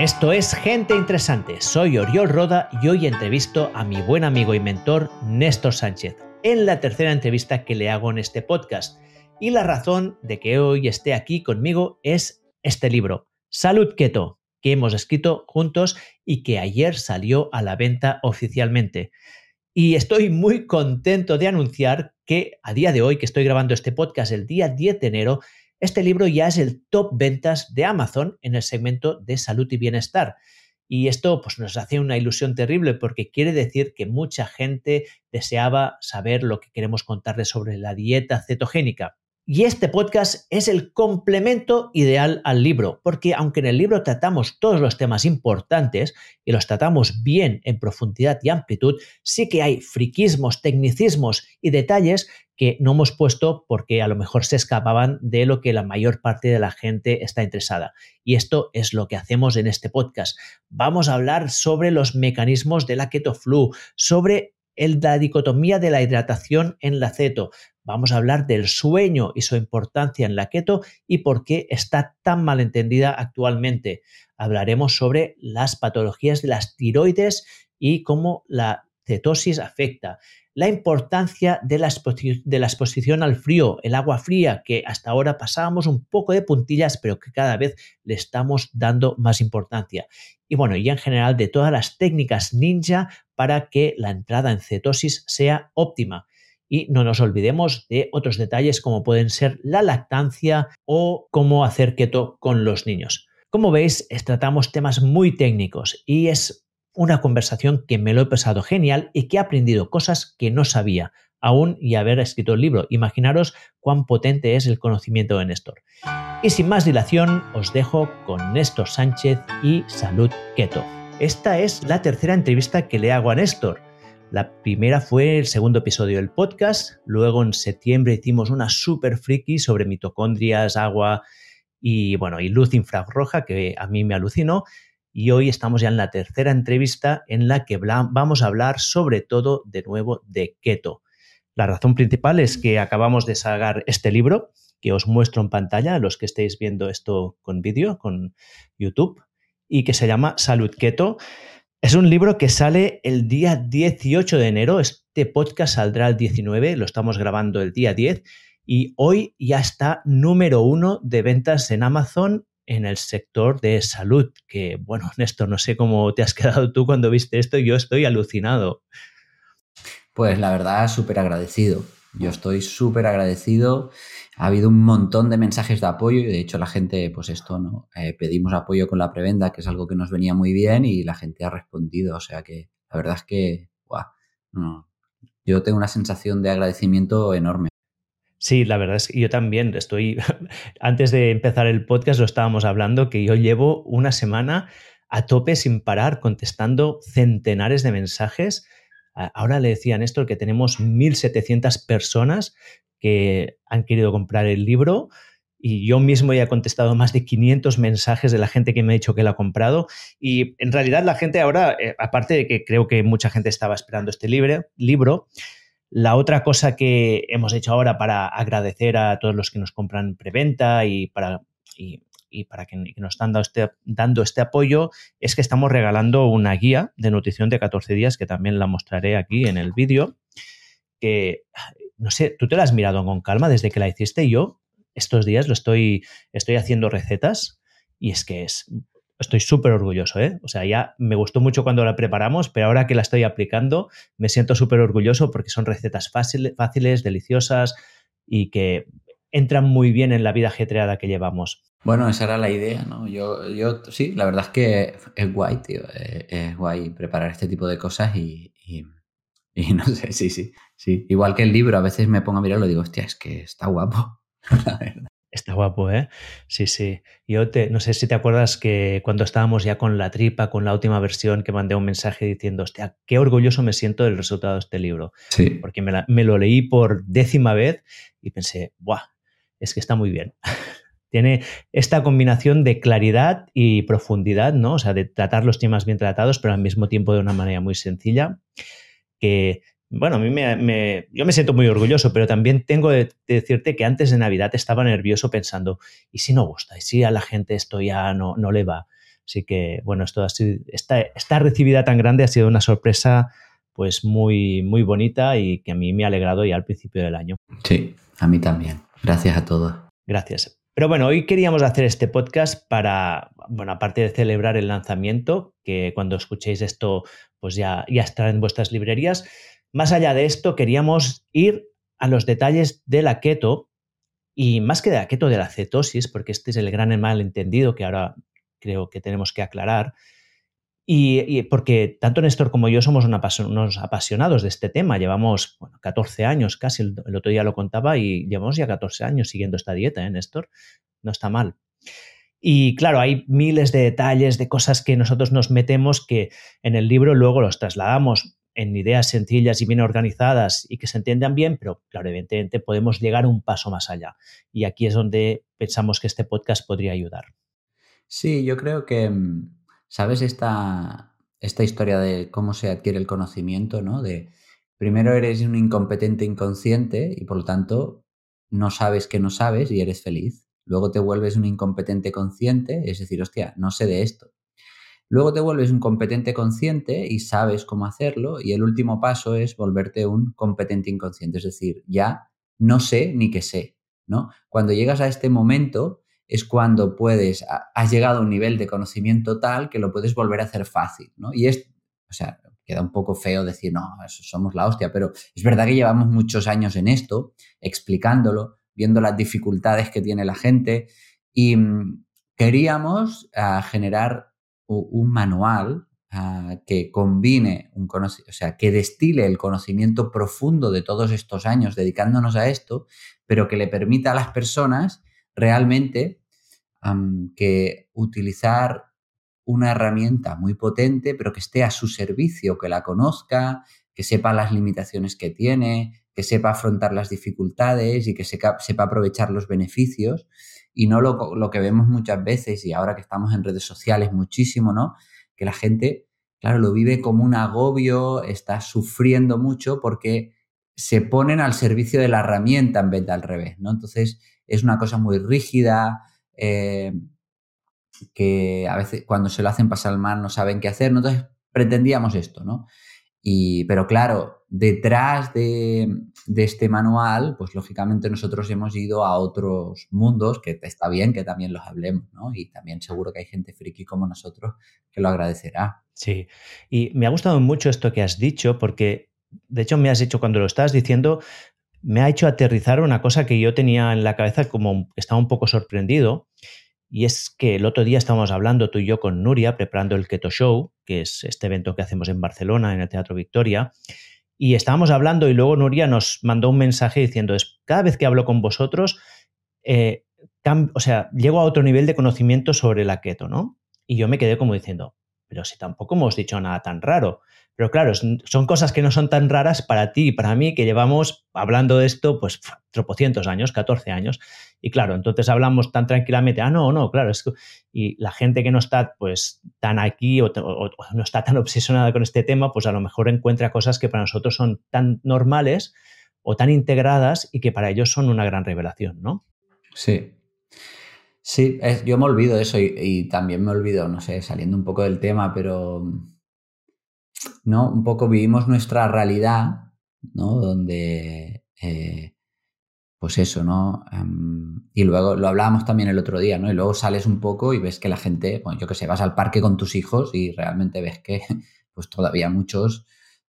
Esto es Gente Interesante. Soy Oriol Roda y hoy entrevisto a mi buen amigo y mentor Néstor Sánchez en la tercera entrevista que le hago en este podcast. Y la razón de que hoy esté aquí conmigo es este libro, Salud Keto, que hemos escrito juntos y que ayer salió a la venta oficialmente. Y estoy muy contento de anunciar que a día de hoy, que estoy grabando este podcast el día 10 de enero, este libro ya es el top ventas de Amazon en el segmento de salud y bienestar. Y esto pues, nos hace una ilusión terrible porque quiere decir que mucha gente deseaba saber lo que queremos contarles sobre la dieta cetogénica. Y este podcast es el complemento ideal al libro, porque aunque en el libro tratamos todos los temas importantes y los tratamos bien en profundidad y amplitud, sí que hay friquismos, tecnicismos y detalles que no hemos puesto porque a lo mejor se escapaban de lo que la mayor parte de la gente está interesada. Y esto es lo que hacemos en este podcast. Vamos a hablar sobre los mecanismos de la keto flu, sobre la dicotomía de la hidratación en la ceto. Vamos a hablar del sueño y su importancia en la keto y por qué está tan mal entendida actualmente. Hablaremos sobre las patologías de las tiroides y cómo la cetosis afecta. La importancia de la, exposición al frío, el agua fría, que hasta ahora pasábamos un poco de puntillas, pero que cada vez le estamos dando más importancia. Y bueno, y en general de todas las técnicas ninja para que la entrada en cetosis sea óptima. Y no nos olvidemos de otros detalles como pueden ser la lactancia o cómo hacer keto con los niños. Como veis, tratamos temas muy técnicos y es una conversación que me lo he pasado genial y que he aprendido cosas que no sabía aún y haber escrito el libro. Imaginaros cuán potente es el conocimiento de Néstor. Y sin más dilación, os dejo con Néstor Sánchez y Salud Keto. Esta es la tercera entrevista que le hago a Néstor. La primera fue el segundo episodio del podcast, luego en septiembre hicimos una super friki sobre mitocondrias, agua y bueno, y luz infrarroja que a mí me alucinó y hoy estamos ya en la tercera entrevista en la que vamos a hablar sobre todo de nuevo de keto. La razón principal es que acabamos de sacar este libro que os muestro en pantalla, los que estéis viendo esto con vídeo, con YouTube, y que se llama Salud Keto. Es un libro que sale el día 18 de enero. Este podcast saldrá el 19, lo estamos grabando el día 10 y hoy ya está número uno de ventas en Amazon en el sector de salud. Que bueno, Néstor, no sé cómo te has quedado tú cuando viste esto, yo estoy alucinado. Pues la verdad, súper agradecido. Yo estoy súper agradecido. Ha habido un montón de mensajes de apoyo y de hecho la gente, pues esto, ¿no? Eh, pedimos apoyo con la preventa, que es algo que nos venía muy bien y la gente ha respondido. O sea que la verdad es que, guau, yo tengo una sensación de agradecimiento enorme. Sí, la verdad es que yo también estoy, antes de empezar el podcast lo estábamos hablando, que yo llevo una semana a tope sin parar contestando centenares de mensajes Ahora le decía a Néstor que tenemos 1.700 personas que han querido comprar el libro y yo mismo ya he contestado más de 500 mensajes de la gente que me ha dicho que lo ha comprado. Y en realidad la gente ahora, eh, aparte de que creo que mucha gente estaba esperando este libro, la otra cosa que hemos hecho ahora para agradecer a todos los que nos compran preventa y para para que, nos están dando este, dando este apoyo es que estamos regalando una guía de nutrición de 14 días que también la mostraré aquí en el vídeo. Que, no sé, tú te la has mirado con calma desde que la hiciste y yo estos días lo estoy, estoy haciendo recetas y es que es, estoy súper orgulloso, ¿eh? O sea, ya me gustó mucho cuando la preparamos, pero ahora que la estoy aplicando me siento súper orgulloso porque son recetas fáciles, deliciosas y que entran muy bien en la vida ajetreada que llevamos. Bueno, esa era la idea, ¿no? Yo, yo sí, la verdad es que es guay, tío. Es, guay preparar este tipo de cosas y, y, no sé, sí, sí, sí. Igual que el libro, a veces me pongo a mirarlo y digo, hostia, es que está guapo. Está guapo, ¿eh? Sí, sí. Yo te, no sé si te acuerdas que cuando estábamos ya con la tripa, con la última versión, que mandé un mensaje diciendo, hostia, qué orgulloso me siento del resultado de este libro. Sí. Porque me, me lo leí por décima vez y pensé, ¡buah! Es que está muy bien. Tiene esta combinación de claridad y profundidad, ¿no? O sea, de tratar los temas bien tratados, pero al mismo tiempo de una manera muy sencilla, que, bueno, a mí me, yo me siento muy orgulloso, pero también tengo que decirte que antes de Navidad estaba nervioso pensando, ¿y si no gusta? ¿Y si a la gente esto ya no, no le va? Así que, bueno, esto ha sido, esta, esta recibida tan grande ha sido una sorpresa pues muy, muy bonita y que a mí me ha alegrado ya al principio del año. Sí, a mí también. Gracias a todos. Gracias. Pero bueno, hoy queríamos hacer este podcast para, bueno, aparte de celebrar el lanzamiento, que cuando escuchéis esto, pues ya, ya estará en vuestras librerías. Más allá de esto, queríamos ir a los detalles de la keto y más que de la keto, de la cetosis, porque este es el gran malentendido que ahora creo que tenemos que aclarar. Y, porque tanto Néstor como yo somos unos apasionados de este tema. Llevamos 14 años casi, el, otro día lo contaba, y llevamos ya 14 años siguiendo esta dieta, ¿eh, Néstor? No está mal. Y claro, hay miles de detalles, de cosas que nosotros nos metemos que en el libro luego los trasladamos en ideas sencillas y bien organizadas y que se entiendan bien, pero claro, evidentemente podemos llegar un paso más allá. Y aquí es donde pensamos que este podcast podría ayudar. Sí, yo creo que mm, ¿Sabes esta, esta historia de cómo se adquiere el conocimiento, ¿no? De primero eres un incompetente inconsciente y por lo tanto no sabes que no sabes y eres feliz. Luego te vuelves un incompetente consciente, es decir, hostia, no sé de esto. Luego te vuelves un competente consciente y sabes cómo hacerlo. Y el último paso es volverte un competente inconsciente, es decir, ya no sé ni que sé. ¿no? Cuando llegas a este momento, es cuando puedes, has llegado a un nivel de conocimiento tal que lo puedes volver a hacer fácil, ¿no? Y es, o sea, queda un poco feo decir, no, somos la hostia, pero es verdad que llevamos muchos años en esto, explicándolo, viendo las dificultades que tiene la gente y mm, queríamos ah, generar un manual ah, que combine, un o sea, que destile el conocimiento profundo de todos estos años dedicándonos a esto, pero que le permita a las personas realmente que utilizar una herramienta muy potente, pero que esté a su servicio, que la conozca, que sepa las limitaciones que tiene, que sepa afrontar las dificultades y que sepa, aprovechar los beneficios y no lo, lo, que vemos muchas veces y ahora que estamos en redes sociales muchísimo, ¿no? Que la gente, claro, lo vive como un agobio, está sufriendo mucho porque se ponen al servicio de la herramienta en vez de al revés, ¿no? Entonces es una cosa muy rígida, eh, que a veces cuando se lo hacen pasar mal no saben qué hacer. Entonces pretendíamos esto, ¿no? Y, pero claro, detrás de, este manual, pues lógicamente nosotros hemos ido a otros mundos, que está bien que también los hablemos, ¿no? Y también seguro que hay gente friki como nosotros que lo agradecerá. Sí, y me ha gustado mucho esto que has dicho, porque de hecho me has dicho cuando lo estás diciendo, me ha hecho aterrizar una cosa que yo tenía en la cabeza como estaba un poco sorprendido. Y es que el otro día estábamos hablando tú y yo con Nuria preparando el Keto Show, que es este evento que hacemos en Barcelona, en el Teatro Victoria. Y estábamos hablando y luego Nuria nos mandó un mensaje diciendo, cada vez que hablo con vosotros, eh, o sea, llego a otro nivel de conocimiento sobre la keto, ¿no? Y yo me quedé como diciendo, pero si tampoco hemos dicho nada tan raro. Pero claro, son cosas que no son tan raras para ti y para mí, que llevamos hablando de esto, pues, tropocientos años, 14 años. Y claro, entonces hablamos tan tranquilamente, ah, no, no, claro, es que, y la gente que no está, pues, tan aquí o, no está tan obsesionada con este tema, pues a lo mejor encuentra cosas que para nosotros son tan normales o tan integradas y que para ellos son una gran revelación, ¿no? Sí, Sí, yo me olvido eso y, y, también me olvido, no sé, saliendo un poco del tema, pero ¿no? Un poco vivimos nuestra realidad, ¿no? Donde, eh, pues eso, ¿no? Em, y luego lo hablábamos también el otro día, ¿no? Y luego sales un poco y ves que la gente, bueno, yo que sé, vas al parque con tus hijos y realmente ves que, pues todavía muchos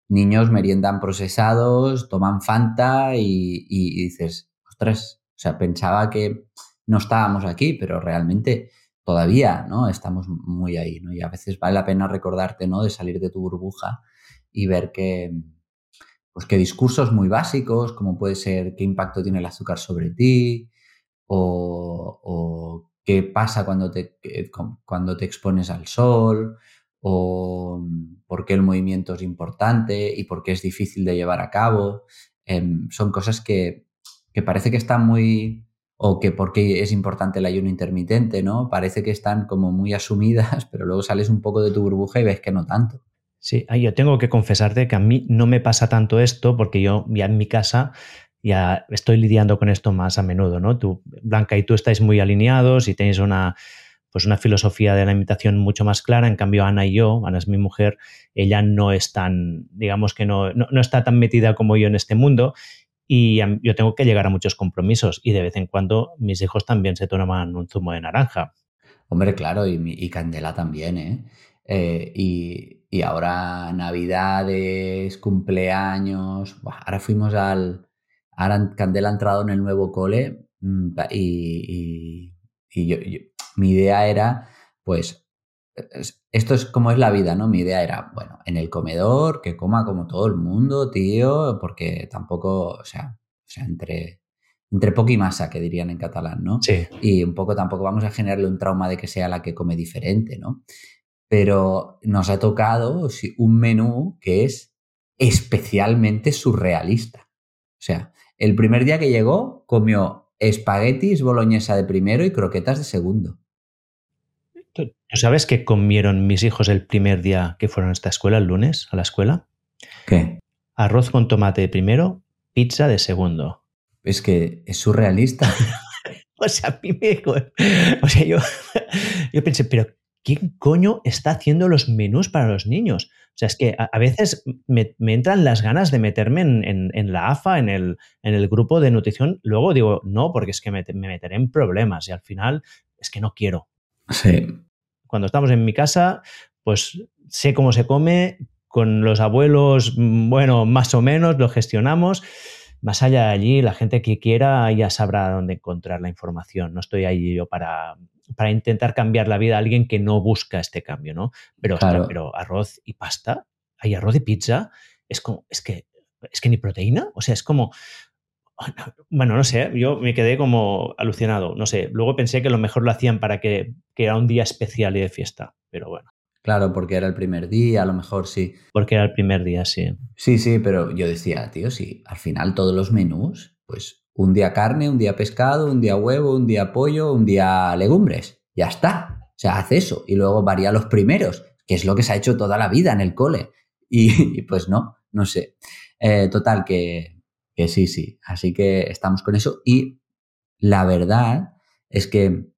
niños meriendan procesados, toman Fanta y, y dices, ostras, o sea, pensaba que no estábamos aquí, pero realmente todavía, ¿no? Estamos muy ahí, ¿no? Y a veces vale la pena recordarte, ¿no? De salir de tu burbuja y ver que, pues que discursos muy básicos, como puede ser qué impacto tiene el azúcar sobre ti, o, qué pasa cuando te, cuando te expones al sol, o por qué el movimiento es importante y por qué es difícil de llevar a cabo. Em, son cosas que, que parece que están muy o que por qué es importante el ayuno intermitente, ¿no? Parece que están como muy asumidas, pero luego sales un poco de tu burbuja y ves que no tanto. Sí, yo tengo que confesarte que a mí no me pasa tanto esto porque yo ya en mi casa ya estoy lidiando con esto más a menudo, ¿no? Tú, Blanca y tú estáis muy alineados y tenéis una, pues una filosofía de la imitación mucho más clara. En cambio, Ana y yo, Ana es mi mujer, ella no es tan, digamos que no, no, está tan metida como yo en este mundo y yo tengo que llegar a muchos compromisos y de vez en cuando mis hijos también se toman un zumo de naranja. Hombre, claro, y, y Candela también, ¿eh? eh y, y, ahora Navidades, cumpleaños, ahora fuimos al... Ahora Candela ha entrado en el nuevo cole mm, y, y yo, mi idea era, pues, esto es como es la vida, ¿no? Mi idea era, bueno, en el comedor, que coma como todo el mundo, tío, porque tampoco, o sea, o sea entre, entre poco y masa, que dirían en catalán, ¿no? Sí. Y un poco tampoco vamos a generarle un trauma de que sea la que come diferente, ¿no? Pero nos ha tocado un menú que es especialmente surrealista. O sea, el primer día que llegó comió espaguetis boloñesa de primero y croquetas de segundo. ¿Tú sabes qué comieron mis hijos el primer día que fueron a esta escuela, el lunes, a la escuela? ¿Qué? Arroz con tomate de primero, pizza de segundo. Es que es surrealista. o sea, a mí me... O sea, yo, yo pensé, pero ¿quién coño está haciendo los menús para los niños? O sea, es que a, veces me, entran las ganas de meterme en, la AFA, en el, en el, grupo de nutrición. Luego digo, no, porque es que me, meteré en problemas y al final es que no quiero. Sí. Cuando estamos en mi casa, pues sé cómo se come, con los abuelos, mm, bueno, más o menos lo gestionamos. Más allá de allí, la gente que quiera ya sabrá dónde encontrar la información. No estoy ahí yo para para intentar cambiar la vida a alguien que no busca este cambio, ¿no? Pero, pero arroz y pasta, hay arroz y pizza, es como, es que, es que ni proteína, o sea, es como, bueno, no sé, yo me quedé como alucinado, no sé, luego pensé que lo mejor lo hacían para que, que era un día especial y de fiesta, pero bueno. Claro, porque era el primer día, a lo mejor sí. Porque era el primer día, sí. Sí, sí, pero yo decía, tío, sí, al final todos los menús, pues un día carne, un día pescado, un día huevo, un día pollo, un día legumbres. Ya está. O sea, hace eso. Y luego varía los primeros, que es lo que se ha hecho toda la vida en el cole. Y, pues no, no sé. Eh, total, que, que sí, sí. Así que estamos con eso. Y la verdad es que,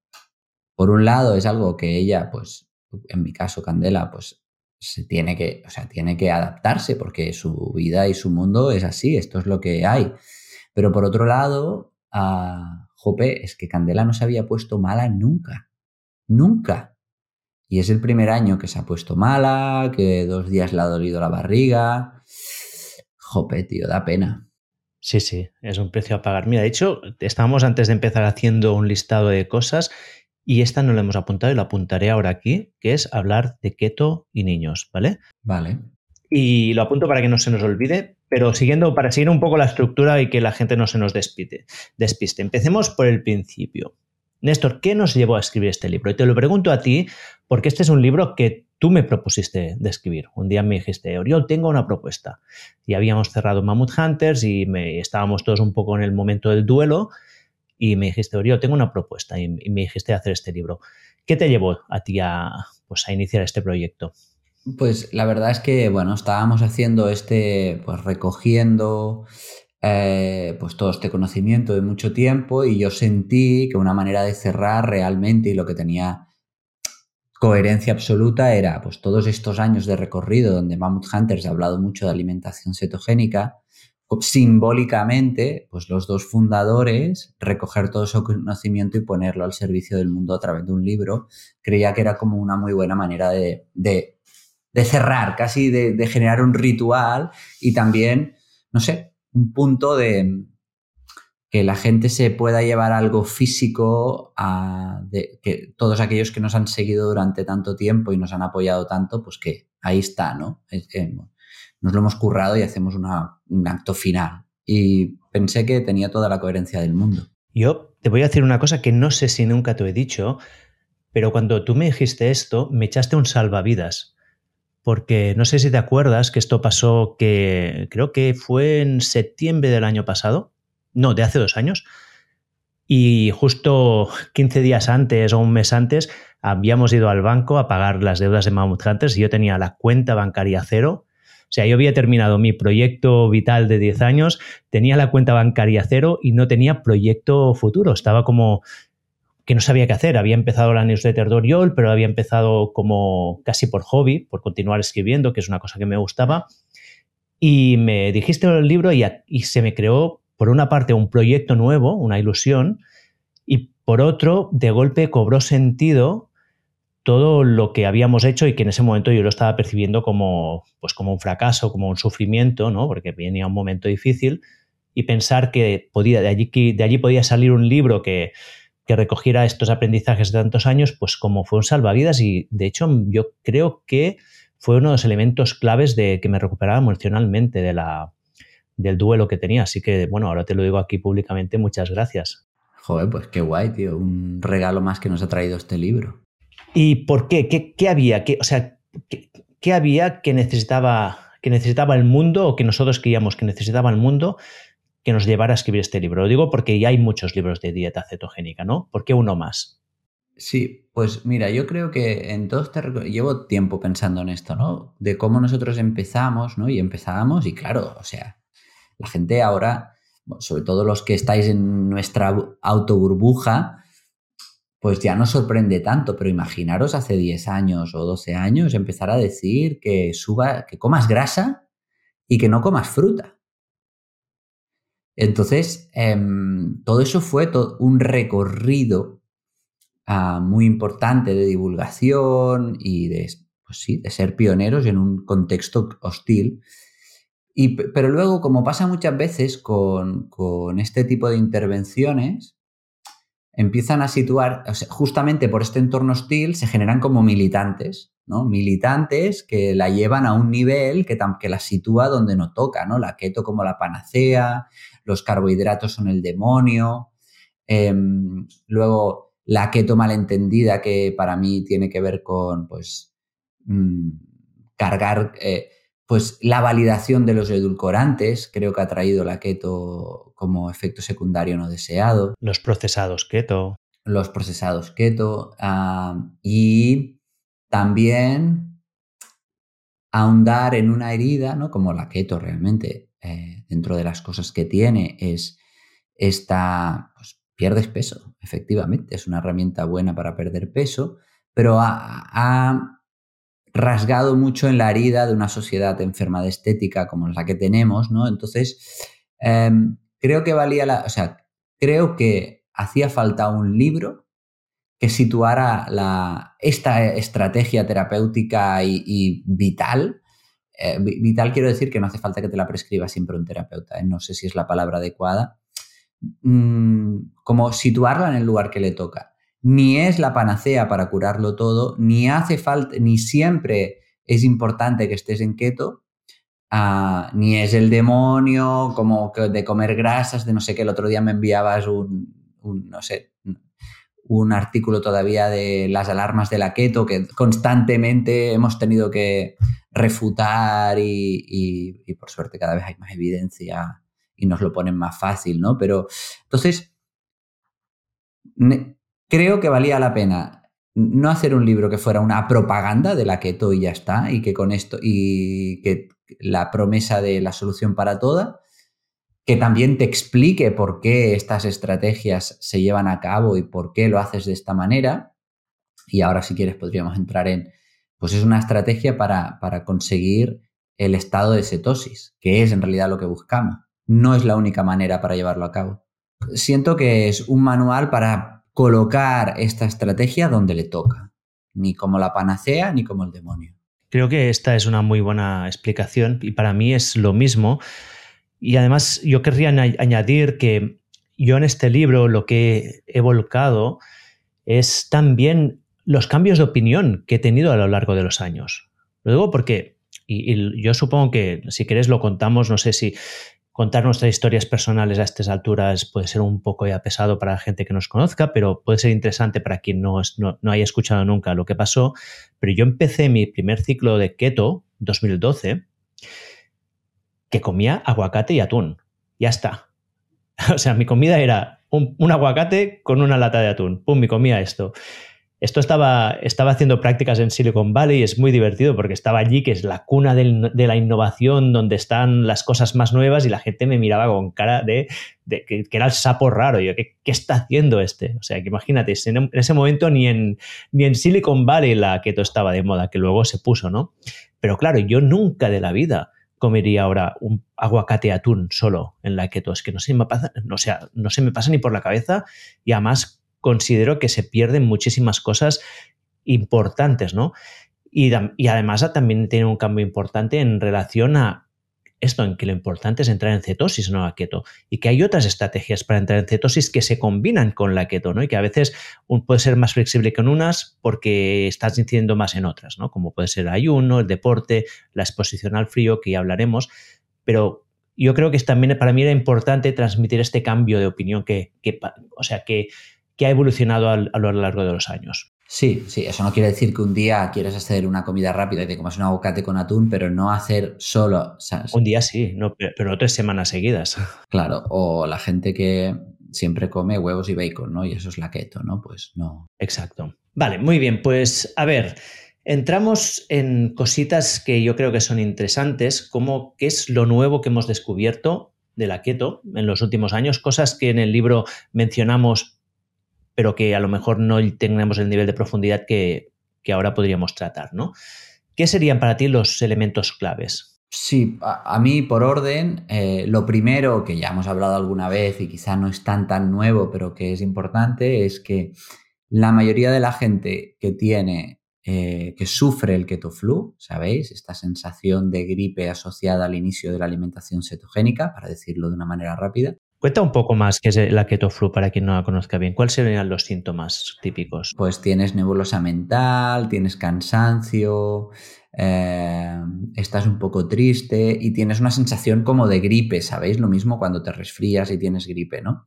por un lado, es algo que ella, pues, en mi caso, Candela, pues se tiene que, o sea, tiene que adaptarse porque su vida y su mundo es así, esto es lo que hay. Pero por otro lado, a Jope, es que Candela no se había puesto mala nunca. Nunca. Y es el primer año que se ha puesto mala, que dos días le ha dolido la barriga. Jope, tío, da pena. Sí, sí, es un precio a pagar. Mira, de hecho, estábamos antes de empezar haciendo un listado de cosas y esta no la hemos apuntado y la apuntaré ahora aquí, que es hablar de keto y niños, ¿vale? Vale. Y lo apunto para que no se nos olvide, pero siguiendo, para seguir un poco la estructura y que la gente no se nos despiste. despiste. Empecemos por el principio. Néstor, ¿qué nos llevó a escribir este libro? Y te lo pregunto a ti, porque este es un libro que tú me propusiste de escribir. Un día me dijiste, Oriol, tengo una propuesta. Y habíamos cerrado Mammoth Hunters y me, estábamos todos un poco en el momento del duelo. Y me dijiste, Oriol, tengo una propuesta. Y, me dijiste hacer este libro. ¿Qué te llevó a ti a, pues, a iniciar este proyecto? Pues la verdad es que, bueno, estábamos haciendo este, pues recogiendo eh, pues todo este conocimiento de mucho tiempo y yo sentí que una manera de cerrar realmente lo que tenía coherencia absoluta era pues todos estos años de recorrido donde Mammoth Hunters ha hablado mucho de alimentación cetogénica, simbólicamente, pues los dos fundadores, recoger todo ese conocimiento y ponerlo al servicio del mundo a través de un libro, creía que era como una muy buena manera de de cerrar, casi de, generar un ritual y también, no sé, un punto de que la gente se pueda llevar algo físico a de, que todos aquellos que nos han seguido durante tanto tiempo y nos han apoyado tanto, pues que ahí está, ¿no? nos lo hemos currado y hacemos un acto final. Y pensé que tenía toda la coherencia del mundo. Yo te voy a decir una cosa que no sé si nunca te he dicho, pero cuando tú me dijiste esto, me echaste un salvavidas porque no sé si te acuerdas que esto pasó que creo que fue en septiembre del año pasado, no, de hace dos años, y justo 15 días antes o un mes antes habíamos ido al banco a pagar las deudas de Mammoth Hunters y yo tenía la cuenta bancaria cero. O sea, yo había terminado mi proyecto vital de 10 años, tenía la cuenta bancaria cero y no tenía proyecto futuro. Estaba como que no sabía qué hacer. Había empezado la newsletter de Oriol, pero había empezado como casi por hobby, por continuar escribiendo, que es una cosa que me gustaba. Y me dijiste el libro y, y se me creó, por una parte, un proyecto nuevo, una ilusión, y por otro, de golpe cobró sentido todo lo que habíamos hecho y que en ese momento yo lo estaba percibiendo como, pues como un fracaso, como un sufrimiento, ¿no? porque venía un momento difícil, y pensar que podía, de, allí, de allí podía salir un libro que, que recogiera estos aprendizajes de tantos años, pues como fue un salvavidas y de hecho yo creo que fue uno de los elementos claves de que me recuperaba emocionalmente de la, del duelo que tenía. Así que, bueno, ahora te lo digo aquí públicamente, muchas gracias. Joder, pues qué guay, tío. Un regalo más que nos ha traído este libro. ¿Y por qué? ¿Qué, había? ¿Qué, o sea, ¿qué, había que necesitaba, que necesitaba el mundo o que nosotros creíamos que necesitaba el mundo que nos llevara a escribir este libro. Lo digo porque ya hay muchos libros de dieta cetogénica, ¿no? ¿Por qué uno más? Sí, pues mira, yo creo que en todo este llevo tiempo pensando en esto, ¿no? De cómo nosotros empezamos, ¿no? Y empezábamos y claro, o sea, la gente ahora, sobre todo los que estáis en nuestra autoburbuja, pues ya no sorprende tanto, pero imaginaros hace 10 años o 12 años empezar a decir que suba, que comas grasa y que no comas fruta. Entonces, em, todo eso fue un recorrido ah, muy importante de divulgación y de, pues sí, de ser pioneros en un contexto hostil. Y, pero luego, como pasa muchas veces con, con este tipo de intervenciones, empiezan a situar, justamente por este entorno hostil, se generan como militantes, ¿no? Militantes que la llevan a un nivel que, que la sitúa donde no toca, ¿no? La keto como la panacea, los carbohidratos son el demonio. Em, luego, la keto malentendida, que para mí tiene que ver con, pues, mm, cargar, eh, pues, la validación de los edulcorantes, creo que ha traído la keto como efecto secundario no deseado. Los procesados keto. Los procesados keto. y también ahondar en una herida, ¿no? Como la keto realmente eh, dentro de las cosas que tiene es esta, pues pierdes peso, efectivamente, es una herramienta buena para perder peso, pero ha, rasgado mucho en la herida de una sociedad enferma de estética como la que tenemos, ¿no? Entonces, em, creo que valía la, o sea, creo que hacía falta un libro que situara la, esta estrategia terapéutica y vital eh, vital quiero decir que no hace falta que te la prescriba siempre un terapeuta, ¿eh? no sé si es la palabra adecuada, mm, como situarla en el lugar que le toca. Ni es la panacea para curarlo todo, ni hace falta, ni siempre es importante que estés en keto, ah, ni es el demonio como de comer grasas, de no sé qué. El otro día me enviabas un, no sé, un artículo todavía de las alarmas de la keto que constantemente hemos tenido que refutar y, por suerte cada vez hay más evidencia y nos lo ponen más fácil, ¿no? Pero entonces, creo que valía la pena no hacer un libro que fuera una propaganda de la keto y ya está, y que con esto, y que la promesa de la solución para toda, que también te explique por qué estas estrategias se llevan a cabo y por qué lo haces de esta manera. Y ahora si quieres podríamos entrar en, pues es una estrategia para, para conseguir el estado de cetosis, que es en realidad lo que buscamos. No es la única manera para llevarlo a cabo. Siento que es un manual para colocar esta estrategia donde le toca, ni como la panacea ni como el demonio. Creo que esta es una muy buena explicación y para mí es lo mismo y además yo querría añadir que yo en este libro lo que he volcado es también los cambios de opinión que he tenido a lo largo de los años. Lo digo porque, y, yo supongo que si querés lo contamos, no sé si contar nuestras historias personales a estas alturas puede ser un poco ya pesado para la gente que nos conozca, pero puede ser interesante para quien no, no, no haya escuchado nunca lo que pasó. Pero yo empecé mi primer ciclo de keto, 2012, que comía aguacate y atún. Ya está. O sea, mi comida era un, aguacate con una lata de atún. Pum, me comía esto. Esto estaba, estaba haciendo prácticas en Silicon Valley y es muy divertido porque estaba allí, que es la cuna de la innovación, donde están las cosas más nuevas y la gente me miraba con cara de, que, era el sapo raro. Yo, ¿qué, ¿qué, está haciendo este? O sea, que imagínate, en, ese momento ni en, ni en Silicon Valley la keto estaba de moda, que luego se puso, ¿no? Pero claro, yo nunca de la vida comería ahora un aguacate atún solo en la keto. Es que no se me pasa, o sea, no se me pasa ni por la cabeza y además considero que se pierden muchísimas cosas importantes, ¿no? Y, y, además también tiene un cambio importante en relación a esto, en que lo importante es entrar en cetosis, no a keto, y que hay otras estrategias para entrar en cetosis que se combinan con la keto, ¿no? Y que a veces puede ser más flexible con unas porque estás incidiendo más en otras, ¿no? Como puede ser el ayuno, el deporte, la exposición al frío, que ya hablaremos, pero yo creo que también para mí era importante transmitir este cambio de opinión que, que o sea, que que ha evolucionado a lo largo de los años. Sí, sí, eso no quiere decir que un día quieras hacer una comida rápida y te comas un aguacate con atún, pero no hacer solo. Un día sí, no, pero tres semanas seguidas. Claro, o la gente que siempre come huevos y bacon, ¿no? Y eso es la keto, ¿no? Pues no. Exacto. Vale, muy bien, pues a ver, entramos en cositas que yo creo que son interesantes, como qué es lo nuevo que hemos descubierto de la keto en los últimos años, cosas que en el libro mencionamos pero que a lo mejor no tengamos el nivel de profundidad que, ahora podríamos tratar, ¿no? ¿Qué serían para ti los elementos claves? Sí, a, mí por orden, eh, lo primero que ya hemos hablado alguna vez y quizá no es tan tan nuevo, pero que es importante, es que la mayoría de la gente que tiene, eh, que sufre el keto flu, ¿sabéis? Esta sensación de gripe asociada al inicio de la alimentación cetogénica, para decirlo de una manera rápida, Cuenta un poco más qué es la keto flu para quien no la conozca bien. ¿Cuáles serían los síntomas típicos? Pues tienes nebulosa mental, tienes cansancio, eh, estás un poco triste y tienes una sensación como de gripe, ¿sabéis? Lo mismo cuando te resfrías y tienes gripe, ¿no?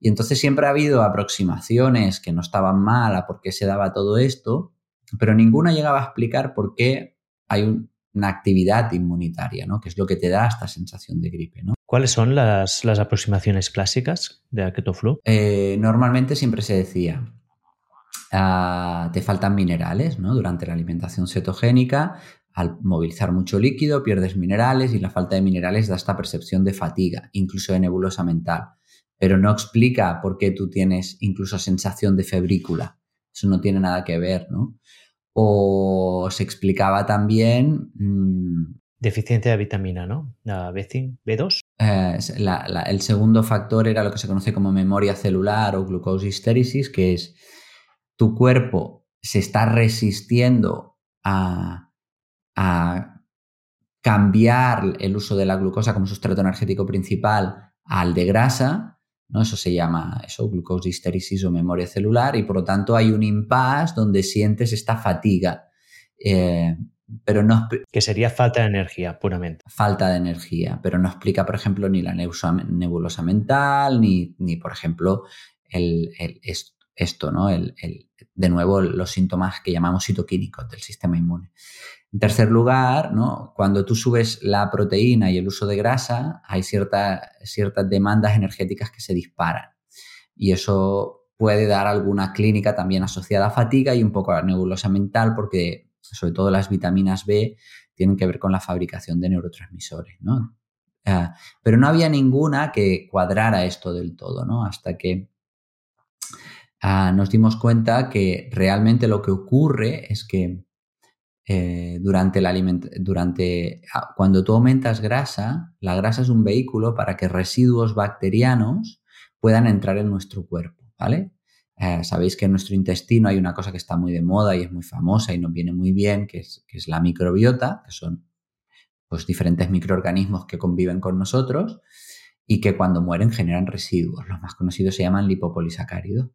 Y entonces siempre ha habido aproximaciones que no estaban mal a por qué se daba todo esto, pero ninguna llegaba a explicar por qué hay una actividad inmunitaria, ¿no? Que es lo que te da esta sensación de gripe, ¿no? ¿Cuáles son las, aproximaciones clásicas de keto flu? Eh, normalmente siempre se decía, ah, te faltan minerales ¿no? durante la alimentación cetogénica, al movilizar mucho líquido pierdes minerales y la falta de minerales da esta percepción de fatiga, incluso de nebulosa mental, pero no explica por qué tú tienes incluso sensación de febrícula. Eso no tiene nada que ver, ¿no? O se explicaba también mm, Deficiencia de vitamina, ¿no? La B5, B2. Eh, el segundo factor era lo que se conoce como memoria celular o glucosistéresis, que es tu cuerpo se está resistiendo a, cambiar el uso de la glucosa como sustrato energético principal al de grasa, ¿no? Eso se llama eso, glucosistéresis o memoria celular, y por lo tanto hay un impasse donde sientes esta fatiga. Eh, pero no... Que sería falta de energía, puramente. Falta de energía, pero no explica, por ejemplo, ni la nebulosa mental, ni, ni por ejemplo, el, esto, ¿no? El, de nuevo, los síntomas que llamamos citoquínicos del sistema inmune. En tercer lugar, ¿no? cuando tú subes la proteína y el uso de grasa, hay ciertas demandas energéticas que se disparan. Y eso puede dar alguna clínica también asociada a fatiga y un poco a nebulosa mental, porque sobre todo las vitaminas B, tienen que ver con la fabricación de neurotransmisores, ¿no? Pero no había ninguna que cuadrara esto del todo, ¿no? Hasta que ah, nos dimos cuenta que realmente lo que ocurre es que eh, durante la durante ah, cuando tú aumentas grasa, la grasa es un vehículo para que residuos bacterianos puedan entrar en nuestro cuerpo, ¿vale? Eh, sabéis que en nuestro intestino hay una cosa que está muy de moda y es muy famosa y nos viene muy bien, que es, la microbiota, que son pues, diferentes microorganismos que conviven con nosotros y que cuando mueren generan residuos. Los más conocidos se llaman lipopolisacáridos.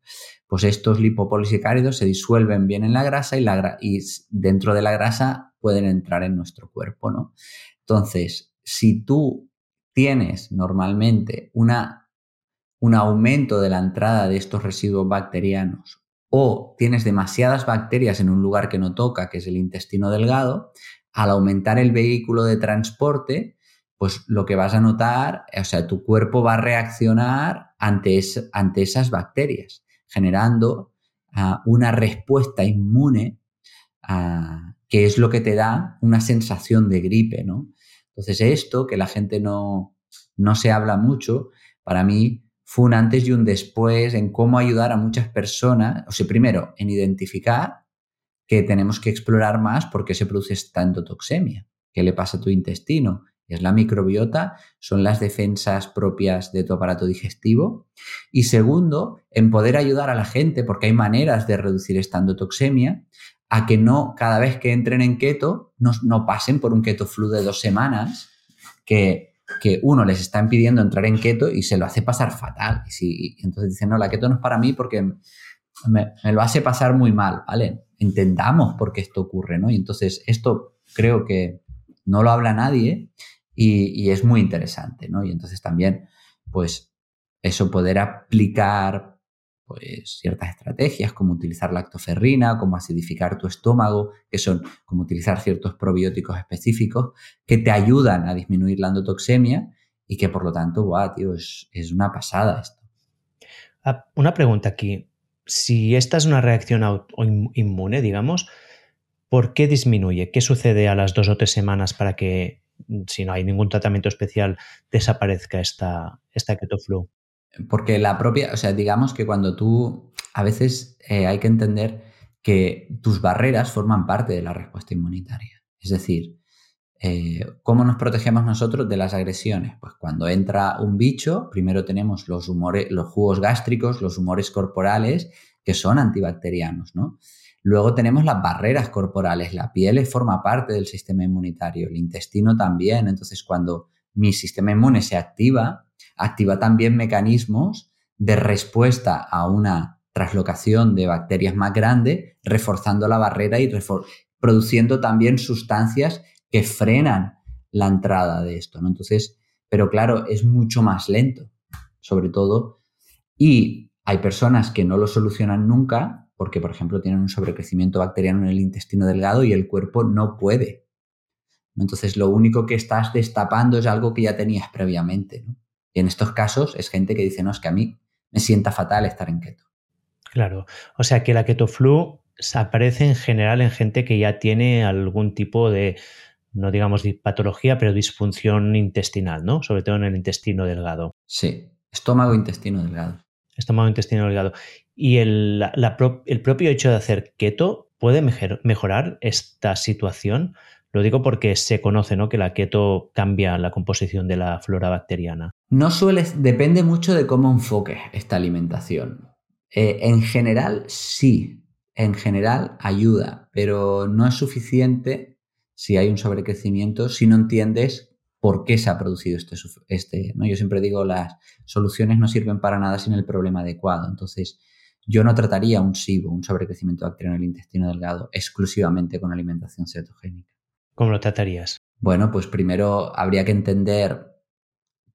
Pues estos lipopolisacáridos se disuelven bien en la grasa y, y dentro de la grasa pueden entrar en nuestro cuerpo, ¿no? Entonces, si tú tienes normalmente una un aumento de la entrada de estos residuos bacterianos o tienes demasiadas bacterias en un lugar que no toca, que es el intestino delgado, al aumentar el vehículo de transporte, pues lo que vas a notar, o sea, tu cuerpo va a reaccionar ante, ante esas bacterias, generando una respuesta inmune que es lo que te da una sensación de gripe, ¿no? Entonces esto, que la gente no, no se habla mucho, para mí fue un antes y un después en cómo ayudar a muchas personas, o sea, primero, en identificar que tenemos que explorar más por qué se produce esta endotoxemia, qué le pasa a tu intestino, es la microbiota, son las defensas propias de tu aparato digestivo. Y segundo, en poder ayudar a la gente, porque hay maneras de reducir esta endotoxemia, a que no, cada vez que entren en keto, no, pasen por un keto flu de dos semanas, que, que, uno les está impidiendo entrar en keto y se lo hace pasar fatal. Y, si, entonces dicen, no, la keto no es para mí porque me, lo hace pasar muy mal, ¿vale? Entendamos por qué esto ocurre, ¿no? Y entonces esto creo que no lo habla nadie y, es muy interesante, ¿no? Y entonces también, pues, eso poder aplicar pues ciertas estrategias como utilizar lactoferrina, como acidificar tu estómago, que son como utilizar ciertos probióticos específicos que te ayudan a disminuir la endotoxemia y que por lo tanto, guau, tío, es, es una pasada esto. Ah, una pregunta aquí. Si esta es una reacción inmune, digamos, ¿por qué disminuye? ¿Qué sucede a las dos o tres semanas para que si no hay ningún tratamiento especial, desaparezca esta, esta flu. Porque la propia, o sea, digamos que cuando tú, a veces eh, hay que entender que tus barreras forman parte de la respuesta inmunitaria. Es decir, eh, ¿cómo nos protegemos nosotros de las agresiones? Pues cuando entra un bicho, primero tenemos los, humores, los jugos gástricos, los humores corporales, que son antibacterianos, ¿no? Luego tenemos las barreras corporales. La piel forma parte del sistema inmunitario, el intestino también. Entonces, cuando mi sistema inmune se activa, activa también mecanismos de respuesta a una traslocación de bacterias más grande, reforzando la barrera y produciendo también sustancias que frenan la entrada de esto. ¿no? Entonces, pero claro, es mucho más lento, sobre todo. Y hay personas que no lo solucionan nunca porque, por ejemplo, tienen un sobrecrecimiento bacteriano en el intestino delgado y el cuerpo no puede. Entonces, lo único que estás destapando es algo que ya tenías previamente. Y en estos casos es gente que dice, no, es que a mí me sienta fatal estar en keto. Claro, o sea que la keto flu aparece en general en gente que ya tiene algún tipo de, no digamos de patología, pero disfunción intestinal, ¿no? Sobre todo en el intestino delgado. Sí, estómago, intestino delgado. Estómago, intestino delgado. Y el, el propio hecho de hacer keto puede mejorar esta situación. Lo digo porque se conoce ¿no? que la keto cambia la composición de la flora bacteriana. No suele, depende mucho de cómo enfoques esta alimentación. Eh, en general, sí, en general ayuda, pero no es suficiente si hay un sobrecrecimiento si no entiendes por qué se ha producido este, este ¿no? Yo siempre digo, las soluciones no sirven para nada sin el problema adecuado. Entonces, yo no trataría un SIBO, un sobrecrecimiento bacteriano en el intestino delgado, exclusivamente con alimentación cetogénica. ¿Cómo lo tratarías? Bueno, pues primero habría que entender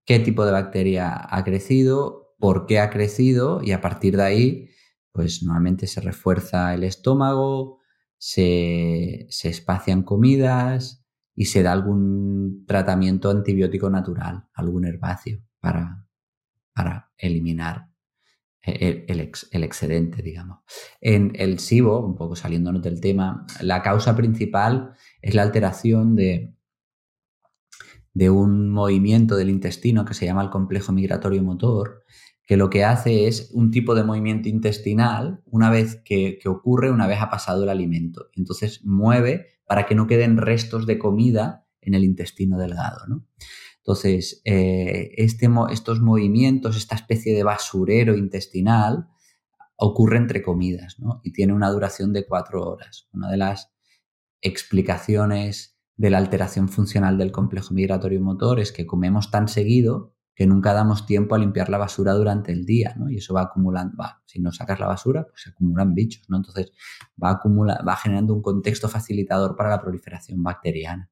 qué tipo de bacteria ha crecido, por qué ha crecido y a partir de ahí, pues normalmente se refuerza el estómago, se, se espacian comidas y se da algún tratamiento antibiótico natural, algún herbáceo para, para eliminar el, excedente, digamos. En el SIBO, un poco saliéndonos del tema, la causa principal es la alteración de, de un movimiento del intestino que se llama el complejo migratorio motor, que lo que hace es un tipo de movimiento intestinal una vez que, que ocurre, una vez ha pasado el alimento. Entonces mueve para que no queden restos de comida en el intestino delgado. ¿no? Entonces, eh, este, estos movimientos, esta especie de basurero intestinal, ocurre entre comidas ¿no? y tiene una duración de cuatro horas. Una de las explicaciones de la alteración funcional del complejo migratorio motor es que comemos tan seguido que nunca damos tiempo a limpiar la basura durante el día, ¿no? Y eso va acumulando, va, si no sacas la basura, pues se acumulan bichos, ¿no? Entonces va, acumula, va generando un contexto facilitador para la proliferación bacteriana.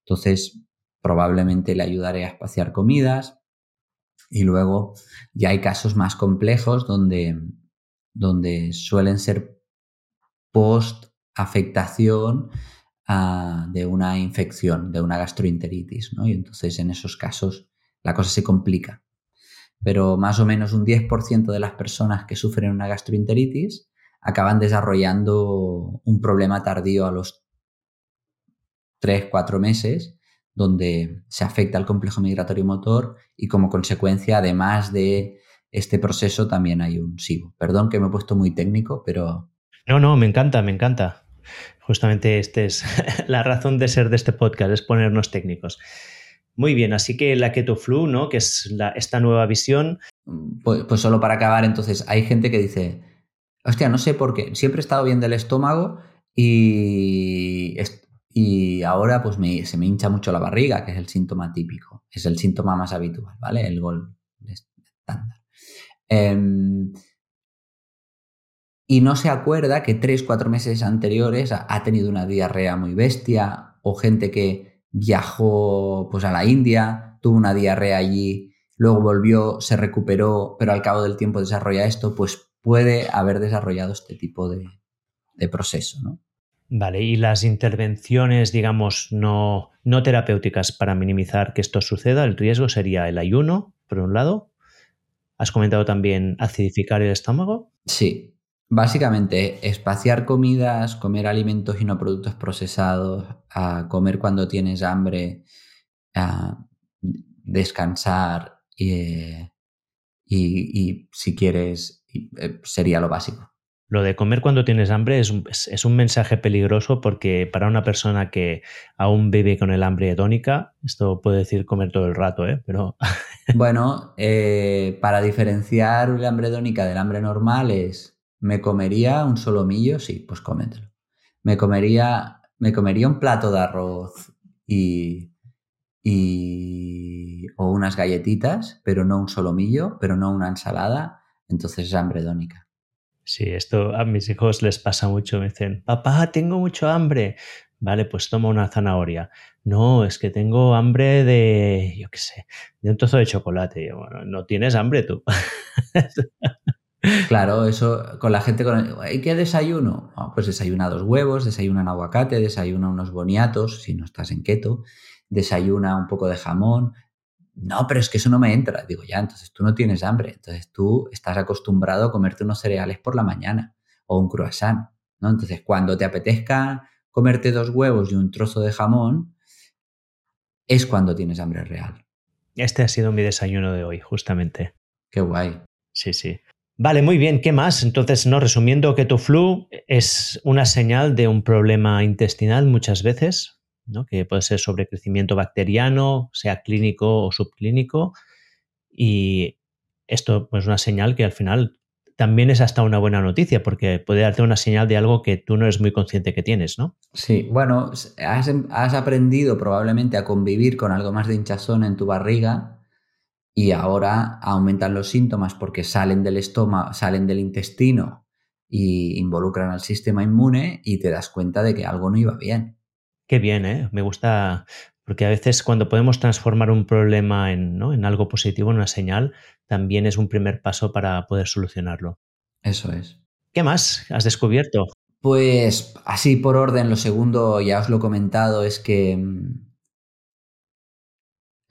Entonces, probablemente le ayudaré a espaciar comidas. Y luego ya hay casos más complejos donde, donde suelen ser post afectación ah, de una infección, de una gastroenteritis, ¿no? Y entonces en esos casos la cosa se complica. Pero más o menos un 10% de las personas que sufren una gastroenteritis acaban desarrollando un problema tardío a los 3, 4 meses, donde se afecta el complejo migratorio motor y como consecuencia, además de este proceso, también hay un SIBO. Perdón que me he puesto muy técnico, pero... No, no, me encanta, me encanta. Justamente esta es la razón de ser de este podcast, es ponernos técnicos. Muy bien, así que la Keto Flu, ¿no? Que es esta nueva visión. Pues, pues, solo para acabar, entonces, hay gente que dice, hostia, no sé por qué, siempre he estado bien del estómago y, y ahora pues se me hincha mucho la barriga, que es el síntoma típico, es el síntoma más habitual, ¿vale? El gol estándar. Em, y no se acuerda que tres, cuatro meses anteriores ha tenido una diarrea muy bestia o gente que viajó pues a la India, tuvo una diarrea allí, luego volvió, se recuperó, pero al cabo del tiempo desarrolla esto, pues puede haber desarrollado este tipo de, proceso, ¿no? Vale, y las intervenciones, digamos, no, no terapéuticas para minimizar que esto suceda, el riesgo sería el ayuno, por un lado. ¿Has comentado también acidificar el estómago? Sí, Básicamente, espaciar comidas, comer alimentos y no productos procesados, a comer cuando tienes hambre, a descansar y, si quieres, eh, sería lo básico. Lo de comer cuando tienes hambre es un, mensaje peligroso porque para una persona que aún vive con el hambre hedónica, esto puede decir comer todo el rato, ¿eh? Pero... bueno, eh, para diferenciar el hambre hedónica del hambre normal es ¿Me comería un solomillo? Sí, pues cómetelo. ¿Me comería, me comería un plato de arroz y, y, o unas galletitas, pero no un solomillo, pero no una ensalada? Entonces es hambre dónica. Sí, esto a mis hijos les pasa mucho. Me dicen, papá, tengo mucho hambre. Vale, pues toma una zanahoria. No, es que tengo hambre de, yo qué sé, de un trozo de chocolate. bueno, no tienes hambre tú. Claro, eso con la gente con ¿y qué desayuno? Ah, pues desayuna dos huevos, desayuna un aguacate, desayuna unos boniatos, si no estás en keto, desayuna un poco de jamón. No, pero es que eso no me entra. Digo, ya, entonces tú no tienes hambre. Entonces tú estás acostumbrado a comerte unos cereales por la mañana o un croissant, ¿no? Entonces cuando te apetezca comerte dos huevos y un trozo de jamón, es cuando tienes hambre real. Este ha sido mi desayuno de hoy, justamente. Qué guay. Sí, sí. Vale, muy bien. ¿Qué más? Entonces, no resumiendo que tu flu es una señal de un problema intestinal muchas veces, ¿no? que puede ser sobrecrecimiento bacteriano, sea clínico o subclínico. Y esto pues, es una señal que al final también es hasta una buena noticia, porque puede darte una señal de algo que tú no eres muy consciente que tienes, ¿no? Sí, bueno, has, has aprendido probablemente a convivir con algo más de hinchazón en tu barriga y ahora aumentan los síntomas porque salen del estómago, salen del intestino y involucran al sistema inmune y te das cuenta de que algo no iba bien. Qué bien, ¿eh? Me gusta porque a veces cuando podemos transformar un problema en, ¿no? en algo positivo, en una señal, también es un primer paso para poder solucionarlo. Eso es. ¿Qué más has descubierto? Pues así por orden, lo segundo, ya os lo he comentado, es que mm,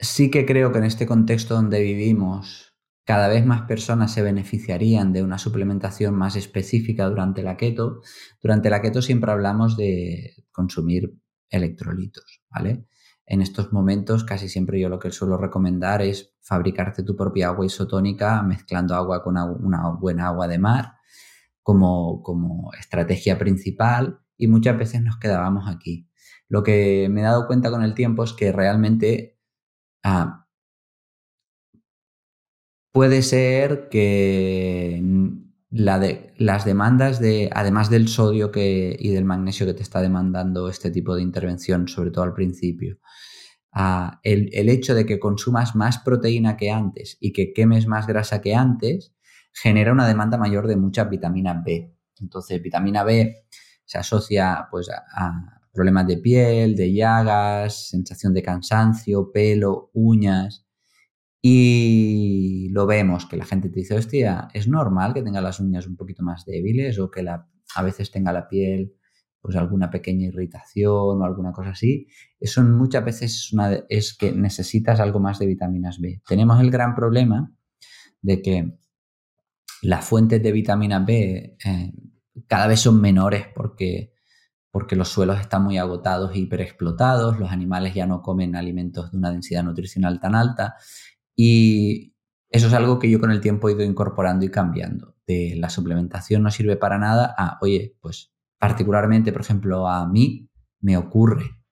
sí que creo que en este contexto donde vivimos, cada vez más personas se beneficiarían de una suplementación más específica durante la keto. Durante la keto siempre hablamos de consumir electrolitos, ¿vale? En estos momentos casi siempre yo lo que suelo recomendar es fabricarte tu propia agua isotónica mezclando agua con una buena agua de mar como, como estrategia principal y muchas veces nos quedábamos aquí. Lo que me he dado cuenta con el tiempo es que realmente Ah, puede ser que las demandas de, además del sodio que, y del magnesio que te está demandando este tipo de intervención, sobre todo al principio, ah, el, el, hecho de que consumas más proteína que antes y que quemes más grasa que antes, genera una demanda mayor de mucha vitamina B. Entonces, vitamina B se asocia pues, a problemas de piel, de llagas, sensación de cansancio, pelo, uñas. Y lo vemos, que la gente te dice, hostia, es normal que tenga las uñas un poquito más débiles o que la, a veces tenga la piel pues alguna pequeña irritación o alguna cosa así. Eso muchas veces es, que necesitas algo más de vitaminas B. Tenemos el gran problema de que las fuentes de vitamina B eh, cada vez son menores porque, porque los suelos están muy agotados e hiperexplotados, los animales ya no comen alimentos de una densidad nutricional tan alta y eso es algo que yo con el tiempo he ido incorporando y cambiando. De la suplementación no sirve para nada a, oye, pues particularmente, por ejemplo, a mí me ocurre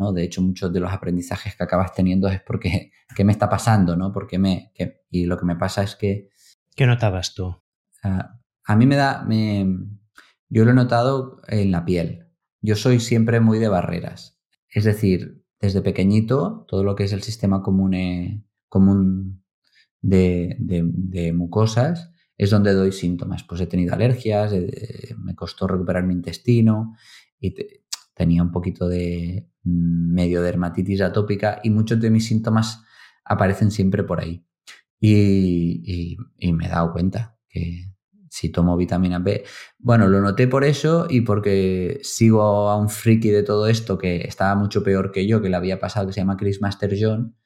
¿no? De hecho, muchos de los aprendizajes que acabas teniendo es porque, ¿qué me está pasando? ¿no? Porque me, y lo que me pasa es que... ¿Qué notabas tú? a mí me da, me, yo lo he notado en la piel. Yo soy siempre muy de barreras. Es decir, desde pequeñito, todo lo que es el sistema común, común de, de, mucosas es donde doy síntomas. Pues he tenido alergias, me costó recuperar mi intestino y tenía un poquito de mm, medio dermatitis atópica y muchos de mis síntomas aparecen siempre por ahí. Y, me he dado cuenta que si tomo vitamina B, bueno, lo noté por eso y porque sigo a un friki de todo esto que estaba mucho peor que yo, que le había pasado, que se llama Chris Master John,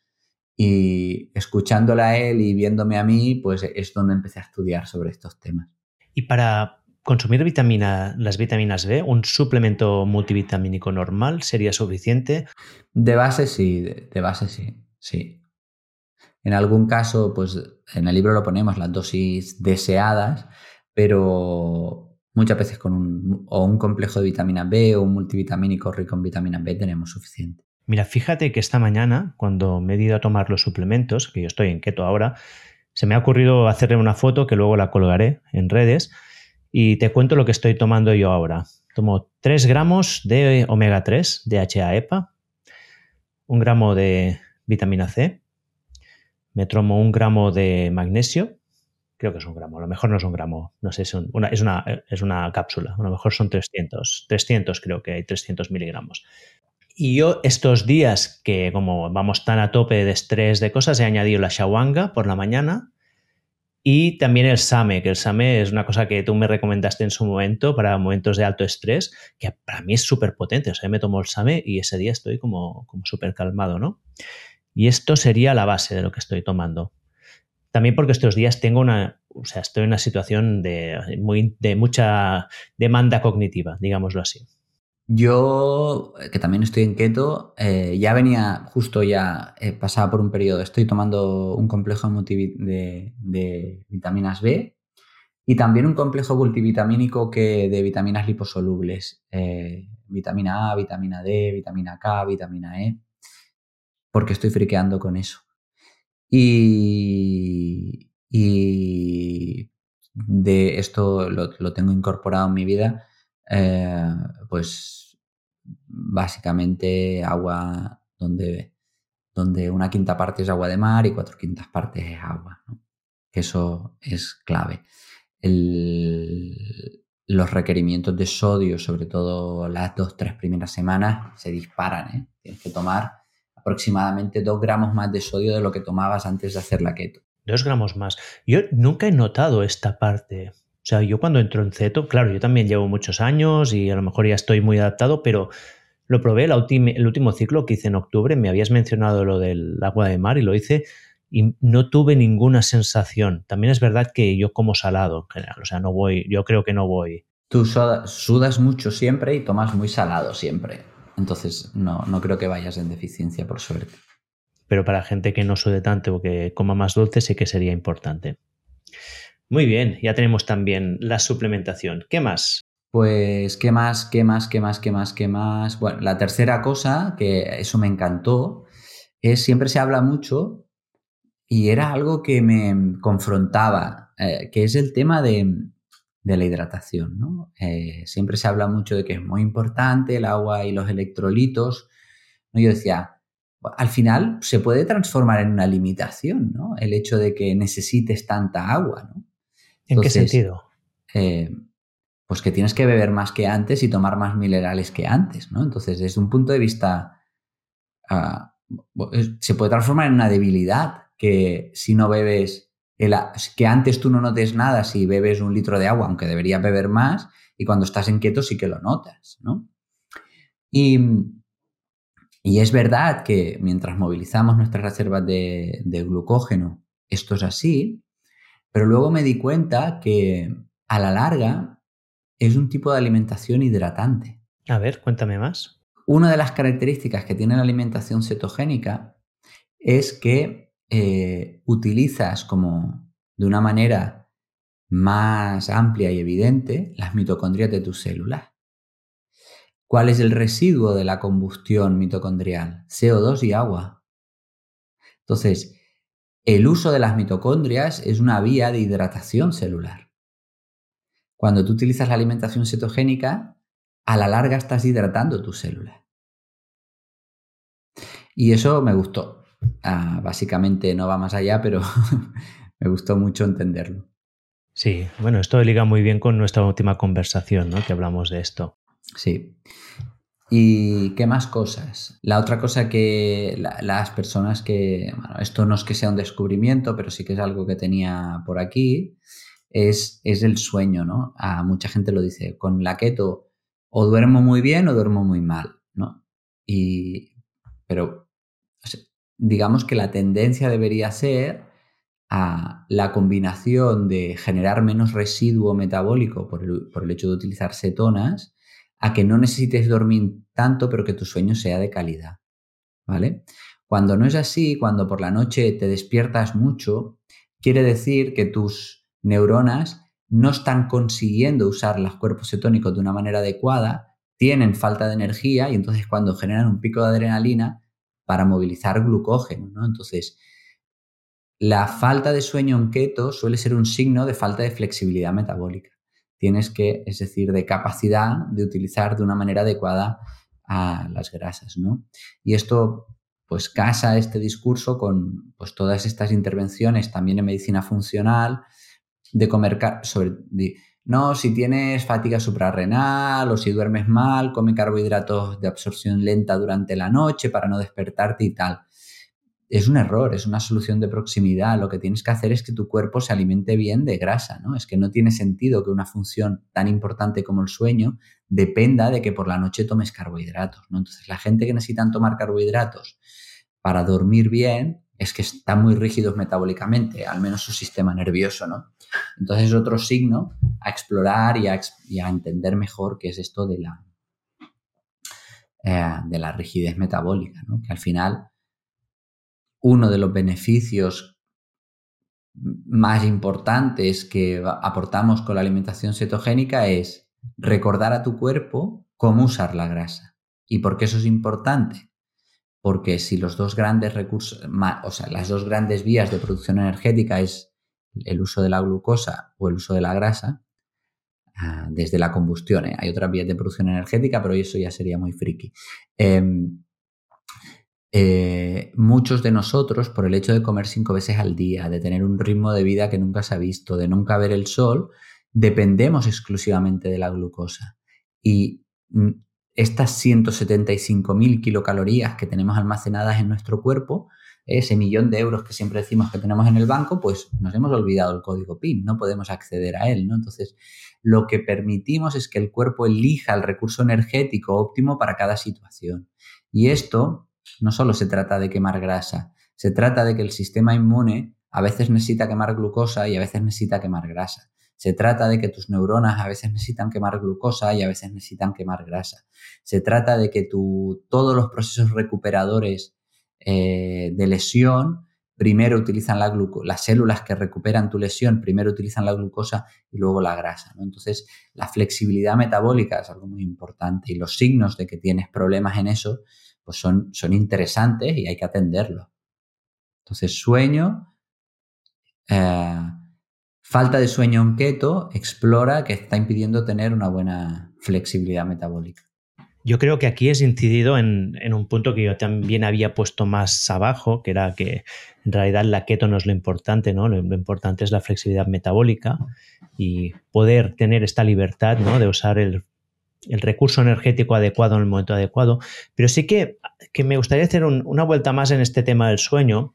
y escuchándole a él y viéndome a mí, pues es donde empecé a estudiar sobre estos temas. Y para consumir vitamina, las vitaminas B, un suplemento multivitamínico normal sería suficiente. De base sí, de, base sí, sí. En algún caso, pues en el libro lo ponemos las dosis deseadas, pero muchas veces con un, o un complejo de vitamina B o un multivitamínico rico en vitamina B tenemos suficiente. Mira, fíjate que esta mañana, cuando me he ido a tomar los suplementos, que yo estoy en keto ahora, se me ha ocurrido hacerle una foto que luego la colgaré en redes y te cuento lo que estoy tomando yo ahora. Tomo 3 gramos de omega 3, DHA EPA, un gramo de vitamina C, me tomo un gramo de magnesio, creo que es un gramo, a lo mejor no es un gramo, no sé, es, una, cápsula, a lo mejor son 300, 300 creo que hay 300 miligramos. Y yo estos días que como vamos tan a tope de estrés de cosas, he añadido la shawanga por la mañana, y también el SAME, que el SAME es una cosa que tú me recomendaste en su momento para momentos de alto estrés, que para mí es súper potente. O sea, me tomo el SAME y ese día estoy como, como súper calmado, ¿no? Y esto sería la base de lo que estoy tomando. También porque estos días tengo una, o sea, estoy en una situación de, muy, de mucha demanda cognitiva, digámoslo así. Yo, que también estoy en keto, eh, ya venía justo ya, eh, pasaba por un periodo, estoy tomando un complejo de, vitaminas B y también un complejo multivitamínico que de vitaminas liposolubles, eh, vitamina A, vitamina D, vitamina K, vitamina E, porque estoy friqueando con eso. Y, y de esto lo, lo tengo incorporado en mi vida eh, pues básicamente agua donde, donde una quinta parte es agua de mar y cuatro quintas partes es agua. Eso es clave. los requerimientos de sodio, sobre todo las dos, tres primeras semanas, se disparan. ¿eh? Tienes que tomar aproximadamente dos gramos más de sodio de lo que tomabas antes de hacer la keto. Dos gramos más. Yo nunca he notado esta parte. O sea, yo cuando entro en Ceto, claro, yo también llevo muchos años y a lo mejor ya estoy muy adaptado, pero lo probé el último ciclo que hice en octubre, me habías mencionado lo del agua de mar y lo hice y no tuve ninguna sensación. También es verdad que yo como salado en general, o sea, no voy, yo creo que no voy. Tú sudas mucho siempre y tomas muy salado siempre. Entonces, no, no creo que vayas en deficiencia, por suerte. Pero para gente que no sude tanto o que coma más dulce, sí que sería importante. Muy bien, ya tenemos también la suplementación. ¿Qué más? Pues, ¿qué más? ¿Qué más? ¿Qué más? ¿Qué más? ¿Qué más? Bueno, la tercera cosa, que eso me encantó, es siempre se habla mucho y era algo que me confrontaba, eh, que es el tema de, la hidratación. ¿no? Eh, siempre se habla mucho de que es muy importante el agua y los electrolitos. ¿no? Yo decía, al final se puede transformar en una limitación, ¿no? El hecho de que necesites tanta agua, ¿no? ¿En qué sentido? Eh, pues que tienes que beber más que antes y tomar más minerales que antes, ¿no? Entonces, desde un punto de vista, ah, se puede transformar en una debilidad que si no bebes, que antes tú no notes nada si bebes un litro de agua, aunque deberías beber más, y cuando estás en keto sí que lo notas, ¿no? Y, es verdad que mientras movilizamos nuestras reservas de glucógeno, esto es así, pero luego me di cuenta que a la larga es un tipo de alimentación hidratante. A ver, cuéntame más. Una de las características que tiene la alimentación cetogénica es que eh, utilizas como de una manera más amplia y evidente las mitocondrias de tus células. ¿Cuál es el residuo de la combustión mitocondrial? CO2 y agua. Entonces, el uso de las mitocondrias es una vía de hidratación celular. Cuando tú utilizas la alimentación cetogénica, a la larga estás hidratando tus células. Y eso me gustó. Ah, básicamente no va más allá, pero me gustó mucho entenderlo. Sí, bueno, esto liga muy bien con nuestra última conversación, ¿no? Que hablamos de esto. Sí. ¿Y qué más cosas? La otra cosa que las personas que, bueno, esto no es que sea un descubrimiento, pero sí que es algo que tenía por aquí, es, es el sueño, ¿no? A mucha gente lo dice, con la keto o duermo muy bien o duermo muy mal, ¿no? Y, pero digamos que la tendencia debería ser a la combinación de generar menos residuo metabólico por el, por el hecho de utilizar cetonas, a que no necesites dormir tanto, pero que tu sueño sea de calidad. ¿Vale? Cuando no es así, cuando por la noche te despiertas mucho, quiere decir que tus neuronas no están consiguiendo usar los cuerpos cetónicos de una manera adecuada, tienen falta de energía y entonces cuando generan un pico de adrenalina para movilizar glucógeno, ¿no? Entonces, la falta de sueño en keto suele ser un signo de falta de flexibilidad metabólica. Tienes que, es decir, de capacidad de utilizar de una manera adecuada a las grasas, ¿no? Y esto, pues, casa este discurso con pues, todas estas intervenciones también en medicina funcional, de comer sobre no, si tienes fatiga suprarrenal o si duermes mal, come carbohidratos de absorción lenta durante la noche para no despertarte y tal. Es un error, es una solución de proximidad. Lo que tienes que hacer es que tu cuerpo se alimente bien de grasa, ¿no? Es que no tiene sentido que una función tan importante como el sueño dependa de que por la noche tomes carbohidratos, ¿no? Entonces, la gente que necesita tomar carbohidratos para dormir bien es que están muy rígidos metabólicamente, al menos su sistema nervioso, ¿no? Entonces es otro signo a explorar y a, entender mejor qué es esto de la, eh, de la rigidez metabólica, ¿no? Que al final uno de los beneficios más importantes que aportamos con la alimentación cetogénica es recordar a tu cuerpo cómo usar la grasa. ¿Y por qué eso es importante? Porque si los dos grandes recursos, o sea, las dos grandes vías de producción energética es el uso de la glucosa o el uso de la grasa, ah, desde la combustión, ¿eh? hay otras vías de producción energética, pero eso ya sería muy friki. Em, eh, muchos de nosotros, por el hecho de comer cinco veces al día, de tener un ritmo de vida que nunca se ha visto, de nunca ver el sol, dependemos exclusivamente de la glucosa. Y mm, estas 175.000 kilocalorías que tenemos almacenadas en nuestro cuerpo, ese millón de euros que siempre decimos que tenemos en el banco, pues nos hemos olvidado el código PIN, no podemos acceder a él, ¿no? Entonces, lo que permitimos es que el cuerpo elija el recurso energético óptimo para cada situación. Y esto no solo se trata de quemar grasa, se trata de que el sistema inmune a veces necesita quemar glucosa y a veces necesita quemar grasa. Se trata de que tus neuronas a veces necesitan quemar glucosa y a veces necesitan quemar grasa. Se trata de que tu, todos los procesos recuperadores eh, de lesión primero utilizan la glucosa, las células que recuperan tu lesión primero utilizan la glucosa y luego la grasa. Entonces, la flexibilidad metabólica es algo muy importante y los signos de que tienes problemas en eso pues son, son interesantes y hay que atenderlos. Entonces, sueño, eh, Falta de sueño en keto explora que está impidiendo tener una buena flexibilidad metabólica. Yo creo que aquí es incidido en, un punto que yo también había puesto más abajo, que era que en realidad la keto no es lo importante, ¿no? Lo, importante es la flexibilidad metabólica y poder tener esta libertad ¿no? de usar el, recurso energético adecuado en el momento adecuado. Pero sí que, me gustaría hacer una vuelta más en este tema del sueño,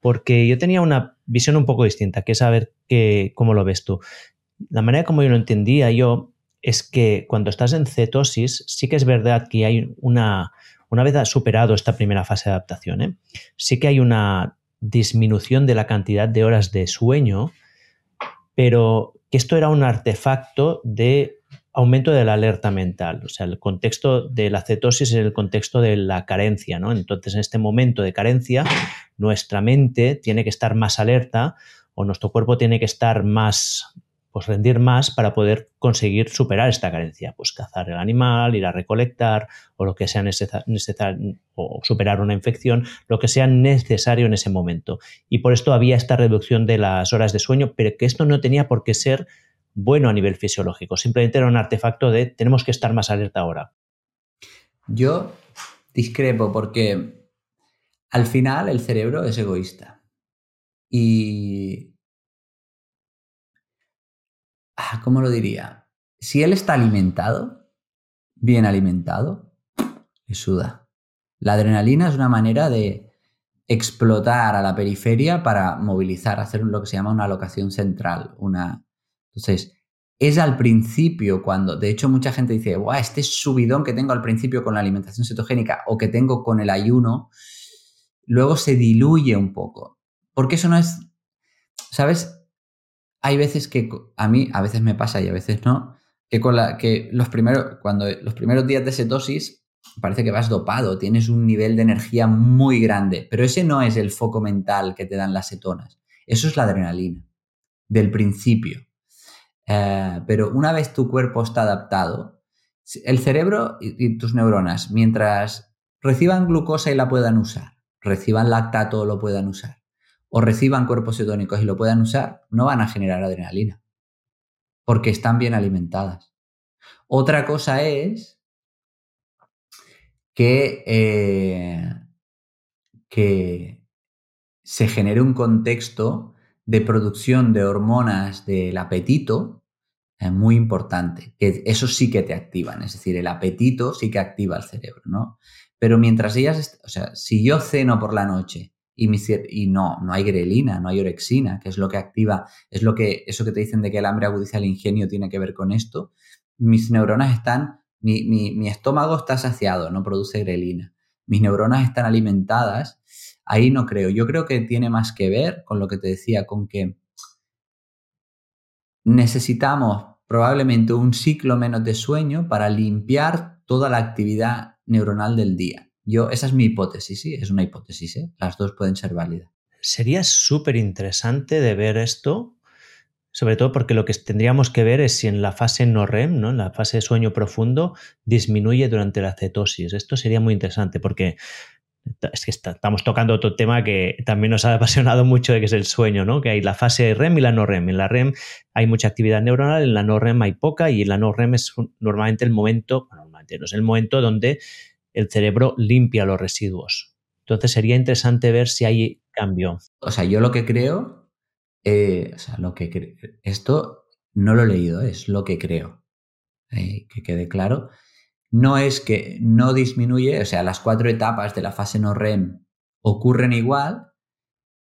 porque yo tenía una visión un poco distinta, que es saber que, cómo lo ves tú. La manera como yo lo entendía yo es que cuando estás en cetosis, sí que es verdad que hay una, una vez superado esta primera fase de adaptación, ¿eh? sí que hay una disminución de la cantidad de horas de sueño, pero que esto era un artefacto de aumento de la alerta mental. O sea, el contexto de la cetosis es el contexto de la carencia, ¿no? Entonces, en este momento de carencia, nuestra mente tiene que estar más alerta o nuestro cuerpo tiene que estar más, pues rendir más para poder conseguir superar esta carencia. Pues cazar el animal, ir a recolectar o lo que sea necesario, o superar una infección, lo que sea necesario en ese momento. Y por esto había esta reducción de las horas de sueño, pero que esto no tenía por qué ser bueno a nivel fisiológico. Simplemente era un artefacto de tenemos que estar más alerta ahora. Yo discrepo porque al final el cerebro es egoísta. Y... Ah, ¿Cómo lo diría? Si él está alimentado, bien alimentado, le suda. La adrenalina es una manera de explotar a la periferia para movilizar, hacer lo que se llama una alocación central. Una... Entonces, es al principio cuando, de hecho, mucha gente dice, guau, este subidón que tengo al principio con la alimentación cetogénica o que tengo con el ayuno, luego se diluye un poco. Porque eso no es, ¿sabes? Hay veces que a mí, a veces me pasa y a veces no, que con la que los primeros, cuando los primeros días de cetosis parece que vas dopado, tienes un nivel de energía muy grande, pero ese no es el foco mental que te dan las cetonas, eso es la adrenalina, del principio. Eh, pero una vez tu cuerpo está adaptado, el cerebro y tus neuronas, mientras reciban glucosa y la puedan usar, reciban lactato o lo puedan usar, o reciban cuerpos cetónicos y lo puedan usar, no van a generar adrenalina, porque están bien alimentadas. Otra cosa es que, eh, que se genere un contexto de producción de hormonas del apetito es muy importante, que eso sí que te activan, es decir, el apetito sí que activa el cerebro, ¿no? Pero mientras ellas, o sea, si yo ceno por la noche y, no, no hay grelina, no hay orexina, que es lo que activa, es lo que, eso que te dicen de que el hambre agudiza el ingenio tiene que ver con esto. Mis neuronas están, mi, mi estómago está saciado, no produce grelina. Mis neuronas están alimentadas. Ahí no creo. Yo creo que tiene más que ver con lo que te decía, con que necesitamos probablemente un ciclo menos de sueño para limpiar toda la actividad neuronal del día. Yo, esa es mi hipótesis, sí, es una hipótesis, ¿eh? las dos pueden ser válidas. Sería súper interesante de ver esto, sobre todo porque lo que tendríamos que ver es si en la fase no REM, ¿no? en la fase de sueño profundo, disminuye durante la cetosis. Esto sería muy interesante porque es que estamos tocando otro tema que también nos ha apasionado mucho, que es el sueño, ¿no? Que hay la fase REM y la no REM. En la REM hay mucha actividad neuronal, en la no REM hay poca y en la no REM es normalmente el momento, normalmente no es el momento donde el cerebro limpia los residuos. Entonces sería interesante ver si hay cambio. O sea, yo lo que creo, eh, o sea, lo que esto no lo he leído, es lo que creo. Eh, que quede claro. No es que no disminuye, o sea, las cuatro etapas de la fase no REM ocurren igual,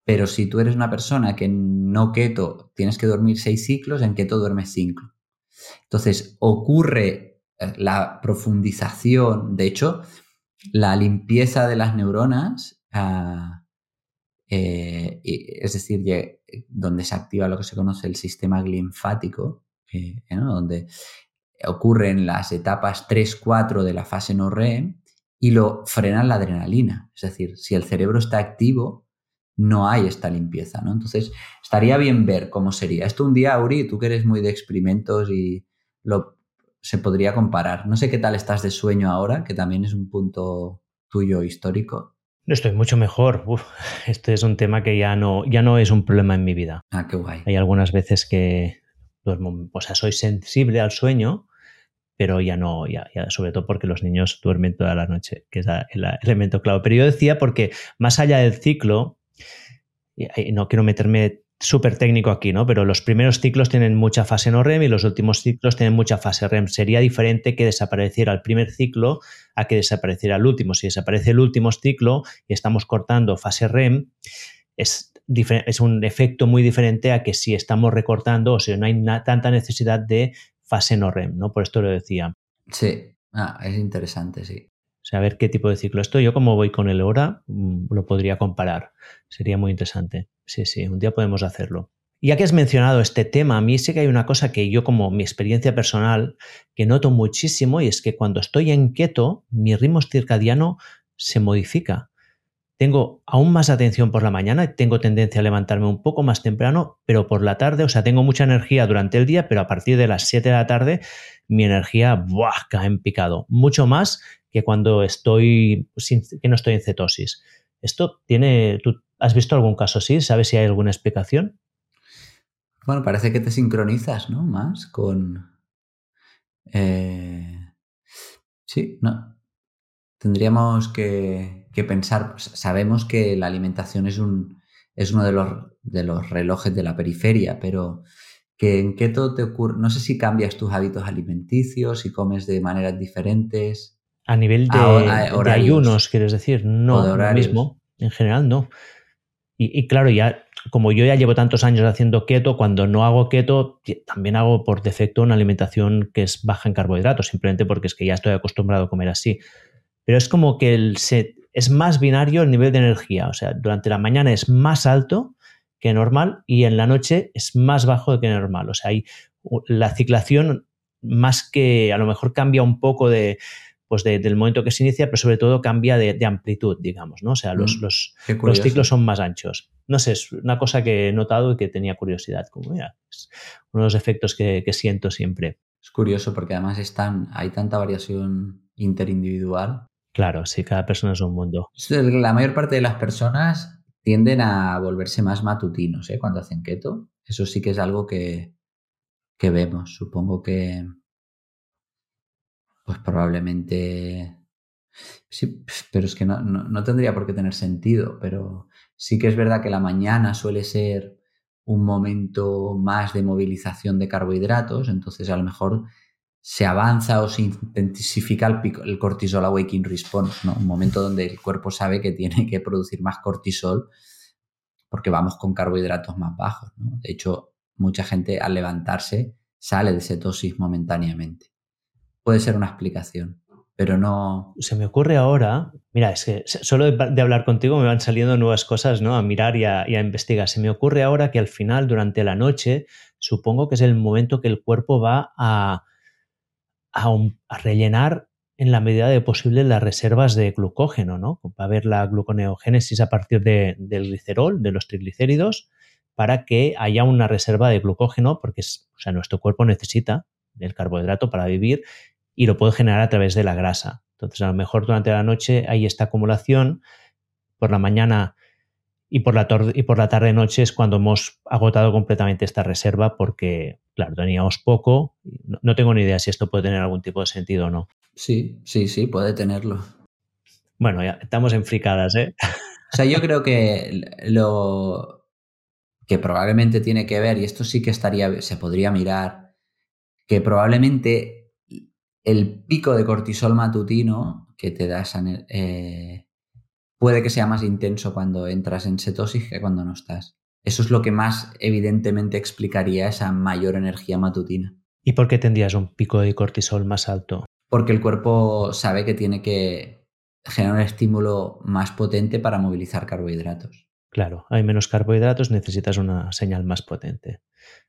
pero si tú eres una persona que no keto tienes que dormir seis ciclos, en keto duermes cinco. Entonces, ocurre la profundización, de hecho, la limpieza de las neuronas, ah, eh, es decir, donde se activa lo que se conoce el sistema linfático, eh, donde ocurren las etapas 3-4 de la fase no REM y lo frenan la adrenalina. Es decir, si el cerebro está activo, no hay esta limpieza, ¿no? Entonces, estaría bien ver cómo sería. Esto un día, Auri, tú que eres muy de experimentos y lo se podría comparar. No sé qué tal estás de sueño ahora, que también es un punto tuyo histórico. No estoy mucho mejor. este es un tema que ya no, ya no es un problema en mi vida. Ah, qué guay. Hay algunas veces que duermo, o sea, soy sensible al sueño, pero ya no, ya, sobre todo porque los niños duermen toda la noche, que es el elemento clave. Pero yo decía porque más allá del ciclo, y no quiero meterme súper técnico aquí, ¿no? Pero los primeros ciclos tienen mucha fase no REM y los últimos ciclos tienen mucha fase REM. Sería diferente que desapareciera el primer ciclo a que desapareciera el último. Si desaparece el último ciclo y estamos cortando fase REM, es, es un efecto muy diferente a que si estamos recortando o si no hay tanta necesidad de fase no REM, ¿no? Por esto lo decía. Sí, ah, es interesante, sí. O sea, a ver qué tipo de ciclo esto. Yo como voy con el hora, mm, lo podría comparar. Sería muy interesante. Sí, sí, un día podemos hacerlo. Ya que has mencionado este tema, a mí sí que hay una cosa que yo como mi experiencia personal que noto muchísimo y es que cuando estoy en keto, mi ritmo circadiano se modifica. Tengo aún más atención por la mañana, tengo tendencia a levantarme un poco más temprano, pero por la tarde, o sea, tengo mucha energía durante el día, pero a partir de las 7 de la tarde mi energía ¡buah! cae en picado, mucho más que cuando estoy que no estoy en cetosis. Esto tiene, ¿tú has visto algún caso así? ¿Sabes si hay alguna explicación? Bueno, parece que te sincronizas, ¿no? Más con... Eh, sí, no. Tendríamos que, pensar, pues, sabemos que la alimentación es, un, es uno de los, de los relojes de la periferia, pero que en keto te ocurre, no sé si cambias tus hábitos alimenticios, si comes de maneras diferentes. A nivel de, ayunos, quieres decir, no, ahora mismo, en general no. Y, claro, ya como yo ya llevo tantos años haciendo keto, cuando no hago keto, también hago por defecto una alimentación que es baja en carbohidratos, simplemente porque es que ya estoy acostumbrado a comer así. Pero es como que el es más binario el nivel de energía. O sea, durante la mañana es más alto que normal y en la noche es más bajo que normal. O sea, hay la ciclación más que a lo mejor cambia un poco de, pues del momento que se inicia, pero sobre todo cambia de, amplitud, digamos, ¿no? O sea, los, mm, los, los, ciclos son más anchos. No sé, es una cosa que he notado y que tenía curiosidad, como ya, es uno de los efectos que, siento siempre. Es curioso porque además están, hay tanta variación interindividual. Claro, sí, cada persona es un mundo. La mayor parte de las personas tienden a volverse más matutinos ¿eh? cuando hacen keto. Eso sí que es algo que, que vemos. Supongo que, pues probablemente... Sí, pero es que no, tendría por qué tener sentido, pero sí que es verdad que la mañana suele ser un momento más de movilización de carbohidratos, entonces a lo mejor se avanza o se intensifica el, el cortisol awakening response, ¿no? un momento donde el cuerpo sabe que tiene que producir más cortisol porque vamos con carbohidratos más bajos. De hecho, mucha gente al levantarse sale de cetosis momentáneamente puede ser una explicación, pero no... Se me ocurre ahora, mira, es que solo de, hablar contigo me van saliendo nuevas cosas, ¿no? A mirar y a, investigar. Se me ocurre ahora que al final, durante la noche, supongo que es el momento que el cuerpo va a, a, rellenar en la medida de posible las reservas de glucógeno, ¿no? Va a haber la gluconeogénesis a partir del glicerol, de los triglicéridos, para que haya una reserva de glucógeno, porque o sea, nuestro cuerpo necesita el carbohidrato para vivir y lo puedo generar a través de la grasa. Entonces, a lo mejor durante la noche hay esta acumulación, por la mañana y por la, y por la tarde-noche es cuando hemos agotado completamente esta reserva porque, claro, teníamos poco. No, tengo ni idea si esto puede tener algún tipo de sentido o no. Sí, sí, sí, puede tenerlo. Bueno, ya estamos en fricadas, ¿eh? O sea, yo creo que lo que probablemente tiene que ver, y esto sí que estaría, se podría mirar, que probablemente el pico de cortisol matutino que te da eh, puede que sea más intenso cuando entras en cetosis que cuando no estás. Eso es lo que más evidentemente explicaría esa mayor energía matutina. ¿Y por qué tendrías un pico de cortisol más alto? Porque el cuerpo sabe que tiene que generar un estímulo más potente para movilizar carbohidratos. Claro, hay menos carbohidratos, necesitas una señal más potente.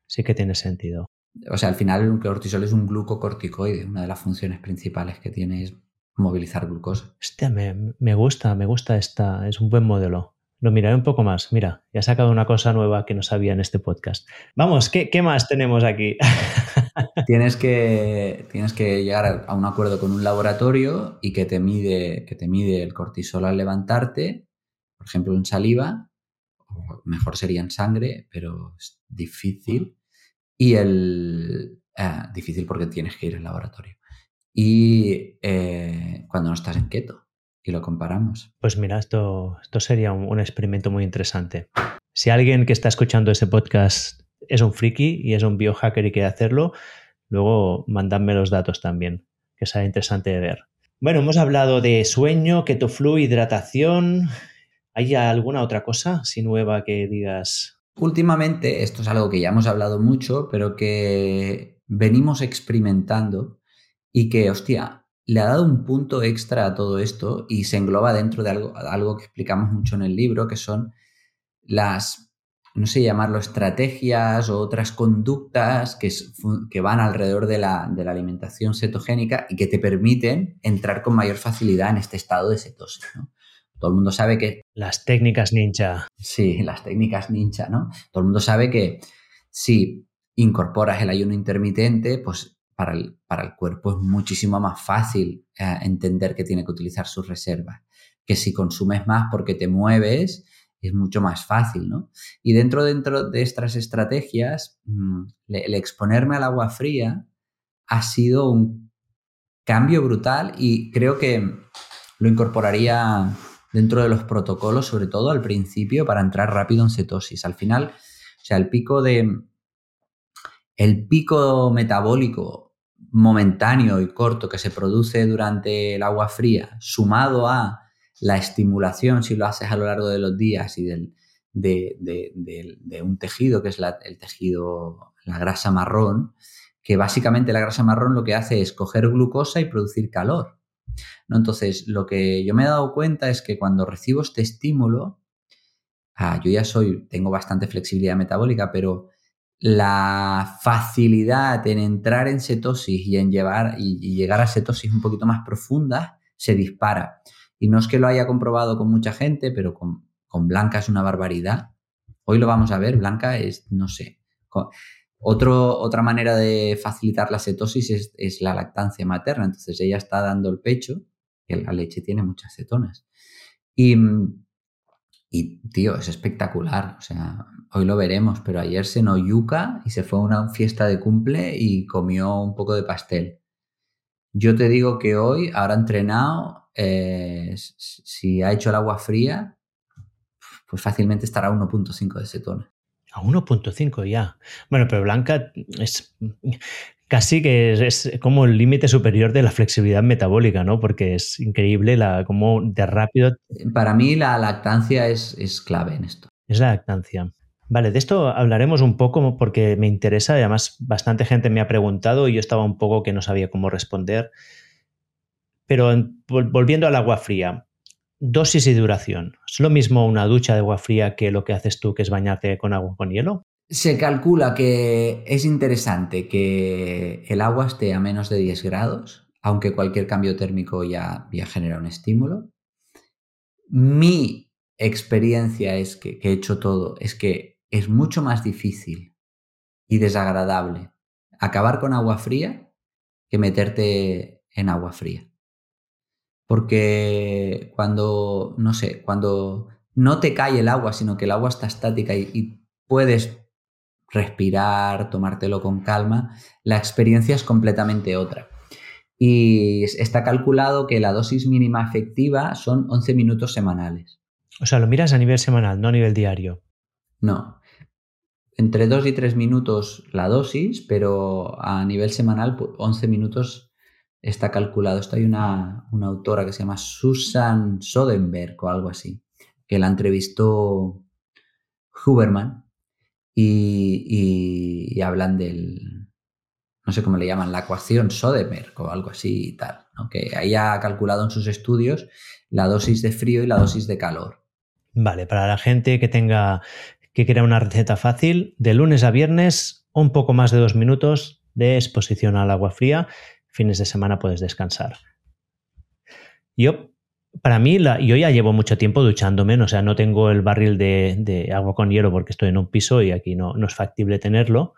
Sí que tiene sentido. O sea, al final el cortisol es un glucocorticoide. Una de las funciones principales que tiene es movilizar glucosa. Hostia, me, me gusta, me gusta esta. Es un buen modelo. Lo miraré un poco más. Mira, ya he sacado una cosa nueva que no sabía en este podcast. Vamos, ¿qué, qué más tenemos aquí? tienes, que, tienes que llegar a un acuerdo con un laboratorio y que te mide, que te mide el cortisol al levantarte, por ejemplo, en saliva, o mejor sería en sangre, pero es difícil y el... Ah, difícil porque tienes que ir al laboratorio. Y eh, cuando no estás en keto y lo comparamos. Pues mira, esto, esto sería un, experimento muy interesante. Si alguien que está escuchando ese podcast es un friki y es un biohacker y quiere hacerlo, luego mandadme los datos también, que será interesante de ver. Bueno, hemos hablado de sueño, keto flu, hidratación. ¿Hay alguna otra cosa si nueva que digas Últimamente, esto es algo que ya hemos hablado mucho, pero que venimos experimentando y que, hostia, le ha dado un punto extra a todo esto y se engloba dentro de algo, algo que explicamos mucho en el libro, que son las, no sé llamarlo estrategias o otras conductas que, que van alrededor de la, de la, alimentación cetogénica y que te permiten entrar con mayor facilidad en este estado de cetosis. ¿no? Todo el mundo sabe que... Las técnicas ninja. Sí, las técnicas ninja, ¿no? Todo el mundo sabe que si incorporas el ayuno intermitente, pues para el, para el cuerpo es muchísimo más fácil eh, entender que tiene que utilizar sus reservas. Que si consumes más porque te mueves, es mucho más fácil, ¿no? Y dentro, dentro de estas estrategias, mm, el exponerme al agua fría ha sido un cambio brutal y creo que lo incorporaría dentro de los protocolos, sobre todo al principio, para entrar rápido en cetosis. Al final, o sea, el pico de. El pico metabólico momentáneo y corto que se produce durante el agua fría, sumado a la estimulación, si lo haces a lo largo de los días y del, de, un tejido, que es el tejido, la grasa marrón, que básicamente la grasa marrón lo que hace es coger glucosa y producir calor. Entonces, lo que yo me he dado cuenta es que cuando recibo este estímulo, ah, yo ya soy, tengo bastante flexibilidad metabólica, pero la facilidad en entrar en cetosis y en llevar y, llegar a cetosis un poquito más profunda se dispara. Y no es que lo haya comprobado con mucha gente, pero con, Blanca es una barbaridad. Hoy lo vamos a ver, Blanca es, no sé. otra manera de facilitar la cetosis es, es, la lactancia materna. Entonces ella está dando el pecho que la leche tiene muchas cetonas. Y, y, tío, es espectacular. O sea, hoy lo veremos, pero ayer se no yuca y se fue a una fiesta de cumple y comió un poco de pastel. Yo te digo que hoy, ahora entrenado, eh, si ha hecho el agua fría, pues fácilmente estará a 1.5 de cetona. A 1.5 ya. Bueno, pero Blanca es casi que es, como el límite superior de la flexibilidad metabólica, ¿no? Porque es increíble la cómo de rápido. Para mí la lactancia es, es clave en esto. Es la lactancia. Vale, de esto hablaremos un poco porque me interesa y además bastante gente me ha preguntado y yo estaba un poco que no sabía cómo responder. Pero volviendo al agua fría, dosis y duración. ¿Es lo mismo una ducha de agua fría que lo que haces tú, que es bañarte con agua con hielo? Se calcula que es interesante que el agua esté a menos de 10 grados, aunque cualquier cambio térmico ya, ya genera un estímulo. Mi experiencia es que, que he hecho todo, es que es mucho más difícil y desagradable acabar con agua fría que meterte en agua fría. Porque cuando, no sé, cuando no te cae el agua, sino que el agua está estática y, y puedes respirar, tomártelo con calma, la experiencia es completamente otra. Y está calculado que la dosis mínima efectiva son 11 minutos semanales. O sea, lo miras a nivel semanal, no a nivel diario. No. Entre 2 y 3 minutos la dosis, pero a nivel semanal 11 pues, minutos está calculado. Esto hay una, una autora que se llama Susan Sodenberg o algo así, que la entrevistó Huberman y, hablan del, no sé cómo le llaman, la ecuación Sodemer o algo así y tal, que ahí ha calculado en sus estudios la dosis de frío y la dosis de calor. Vale, para la gente que tenga que quiera una receta fácil, de lunes a viernes, un poco más de dos minutos de exposición al agua fría, fines de semana puedes descansar. Yo para mí, yo ya llevo mucho tiempo duchándome, o sea, no tengo el barril de, agua con hielo porque estoy en un piso y aquí no, es factible tenerlo.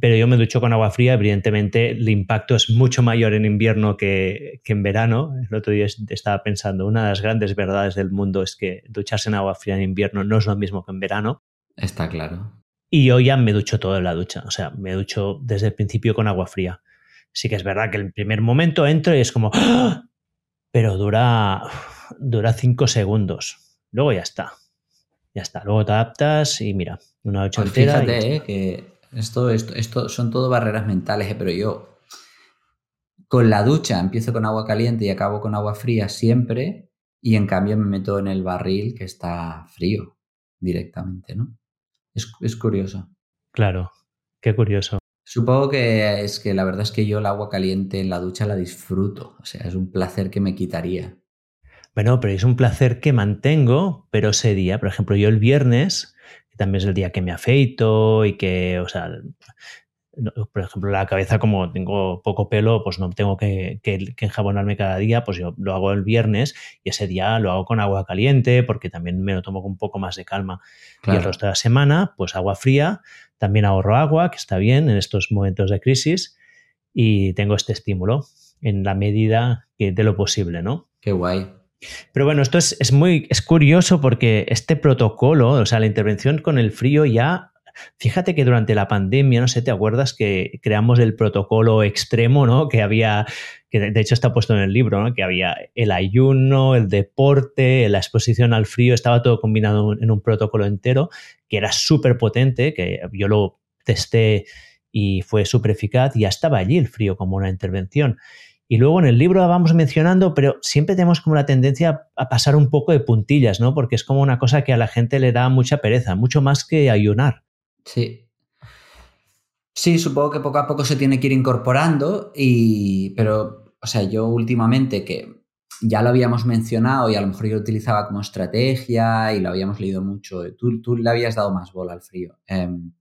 Pero yo me ducho con agua fría, evidentemente el impacto es mucho mayor en invierno que, en verano. El otro día estaba pensando, una de las grandes verdades del mundo es que ducharse en agua fría en invierno no es lo mismo que en verano. Está claro. Y yo ya me ducho todo en la ducha, o sea, me ducho desde el principio con agua fría. Sí que es verdad que el primer momento entro y es como, ¡Ah! Pero dura, dura cinco segundos. Luego ya está. Ya está. Luego te adaptas y mira, una noche pues Fíjate eh, que esto, esto, esto son todo barreras mentales, eh, pero yo con la ducha empiezo con agua caliente y acabo con agua fría siempre y en cambio me meto en el barril que está frío directamente, ¿no? Es, es curioso. Claro, qué curioso. Supongo que es que la verdad es que yo el agua caliente en la ducha la disfruto. O sea, es un placer que me quitaría. Bueno, pero es un placer que mantengo, pero ese día, por ejemplo, yo el viernes también es el día que me afeito y que, o sea, por ejemplo, la cabeza, como tengo poco pelo, pues no tengo que, enjabonarme cada día, pues yo lo hago el viernes y ese día lo hago con agua caliente porque también me lo tomo con un poco más de calma. Y el resto de la semana, pues agua fría, también ahorro agua, que está bien en estos momentos de crisis, y tengo este estímulo en la medida de lo posible, ¿no? Qué guay. Pero bueno, esto es, es, muy es curioso porque este protocolo, o sea, la intervención con el frío ya Fíjate que durante la pandemia, no sé, ¿te acuerdas que creamos el protocolo extremo, ¿no? Que había, que de hecho está puesto en el libro, ¿no? Que había el ayuno, el deporte, la exposición al frío, estaba todo combinado en un protocolo entero, que era súper potente, que yo lo testé y fue súper eficaz, y ya estaba allí el frío como una intervención. Y luego en el libro la vamos mencionando, pero siempre tenemos como la tendencia a pasar un poco de puntillas, ¿no? Porque es como una cosa que a la gente le da mucha pereza, mucho más que ayunar. Sí. Sí, supongo que poco a poco se tiene que ir incorporando, y, pero, o sea, yo últimamente que ya lo habíamos mencionado y a lo mejor yo lo utilizaba como estrategia y lo habíamos leído mucho, tú, tú le habías dado más bola al frío. Em,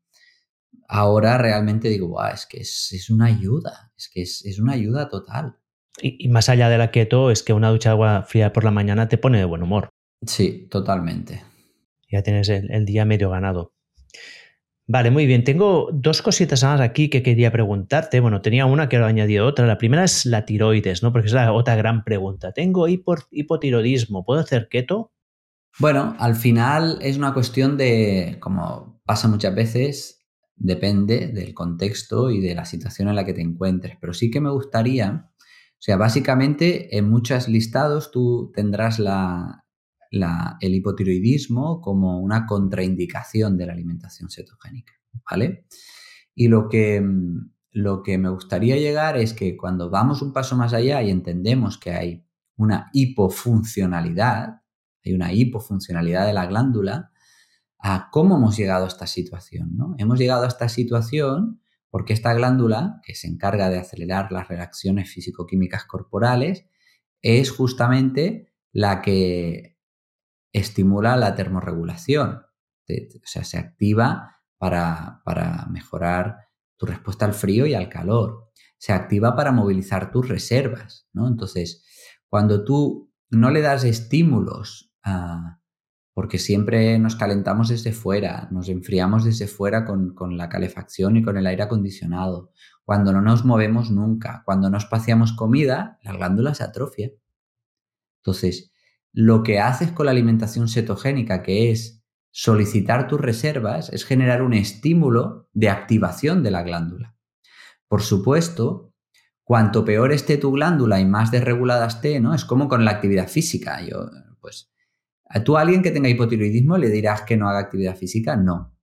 ahora realmente digo, es que es, una ayuda, es que es, una ayuda total. Y, más allá de la keto, es que una ducha de agua fría por la mañana te pone de buen humor. Sí, totalmente. Ya tienes el día medio ganado. Vale, muy bien. Tengo dos cositas más aquí que quería preguntarte. Bueno, tenía una que he añadido otra. La primera es la tiroides, ¿no? Porque es la otra gran pregunta. Tengo hipotiroidismo. ¿Puedo hacer keto? Bueno, al final es una cuestión de, como pasa muchas veces, depende del contexto y de la situación en la que te encuentres. Pero sí que me gustaría, o sea, básicamente en muchos listados tú tendrás la, el hipotiroidismo como una contraindicación de la alimentación cetogénica, ¿vale? Y lo que, mm, lo que me gustaría llegar es que cuando vamos un paso más allá y entendemos que hay una hipofuncionalidad, hay una hipofuncionalidad de la glándula, a cómo hemos llegado a esta situación, ¿no? Hemos llegado a esta situación porque esta glándula, que se encarga de acelerar las reacciones físico-químicas corporales, es justamente la que estimula la termorregulación, o sea, se activa para, mejorar tu respuesta al frío y al calor, se activa para movilizar tus reservas, ¿no? Entonces, cuando tú no le das estímulos, porque siempre nos calentamos desde fuera, nos enfriamos desde fuera con, con, la calefacción y con el aire acondicionado, cuando no nos movemos nunca, cuando no espaciamos comida, la glándula se atrofia. Entonces, lo que haces con la alimentación cetogénica, que es solicitar tus reservas, es generar un estímulo de activación de la glándula. Por supuesto, cuanto peor esté tu glándula y más desregulada esté, ¿no? Es como con la actividad física. Yo, pues, ¿a tú a alguien que tenga hipotiroidismo le dirás que no haga actividad física? No.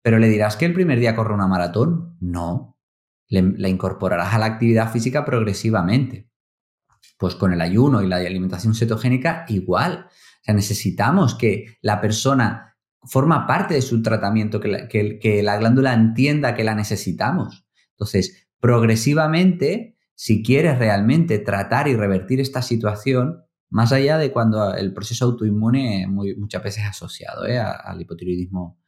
¿Pero le dirás que el primer día corre una maratón? No. Le, la incorporarás a la actividad física progresivamente. Pues con el ayuno y la alimentación cetogénica igual. O sea, necesitamos que la persona forma parte de su tratamiento, que la, que, la glándula entienda que la necesitamos. Entonces, progresivamente, si quieres realmente tratar y revertir esta situación, más allá de cuando el proceso autoinmune muchas veces asociado ¿eh? al hipotiroidismo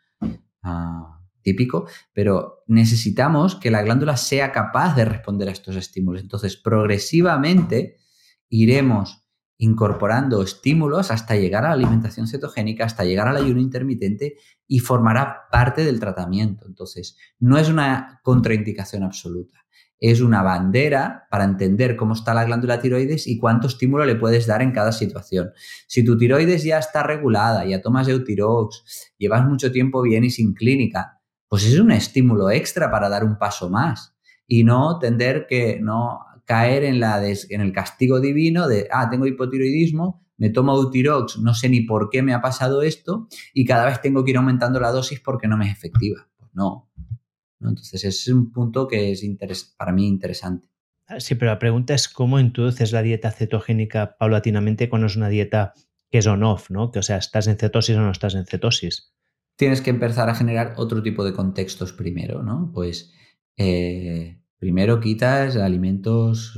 ah, típico, pero necesitamos que la glándula sea capaz de responder a estos estímulos. Entonces, progresivamente iremos incorporando estímulos hasta llegar a la alimentación cetogénica, hasta llegar al ayuno intermitente y formará parte del tratamiento. Entonces, no es una contraindicación absoluta, es una bandera para entender cómo está la glándula tiroides y cuánto estímulo le puedes dar en cada situación. Si tu tiroides ya está regulada, ya tomas Eutirox, llevas mucho tiempo bien y sin clínica, pues es un estímulo extra para dar un paso más y no tender que no caer en, la en el castigo divino de, ah, tengo hipotiroidismo, me tomo Eutirox, no sé ni por qué me ha pasado esto y cada vez tengo que ir aumentando la dosis porque no me es efectiva. Pues no. Entonces es un punto que es para mí interesante. Ah, sí, pero la pregunta es cómo introduces la dieta cetogénica paulatinamente cuando es una dieta que es on-off, ¿no? Que o sea, ¿estás en cetosis o no estás en cetosis? Tienes que empezar a generar otro tipo de contextos primero, ¿no? Pues eh, Primero quitas alimentos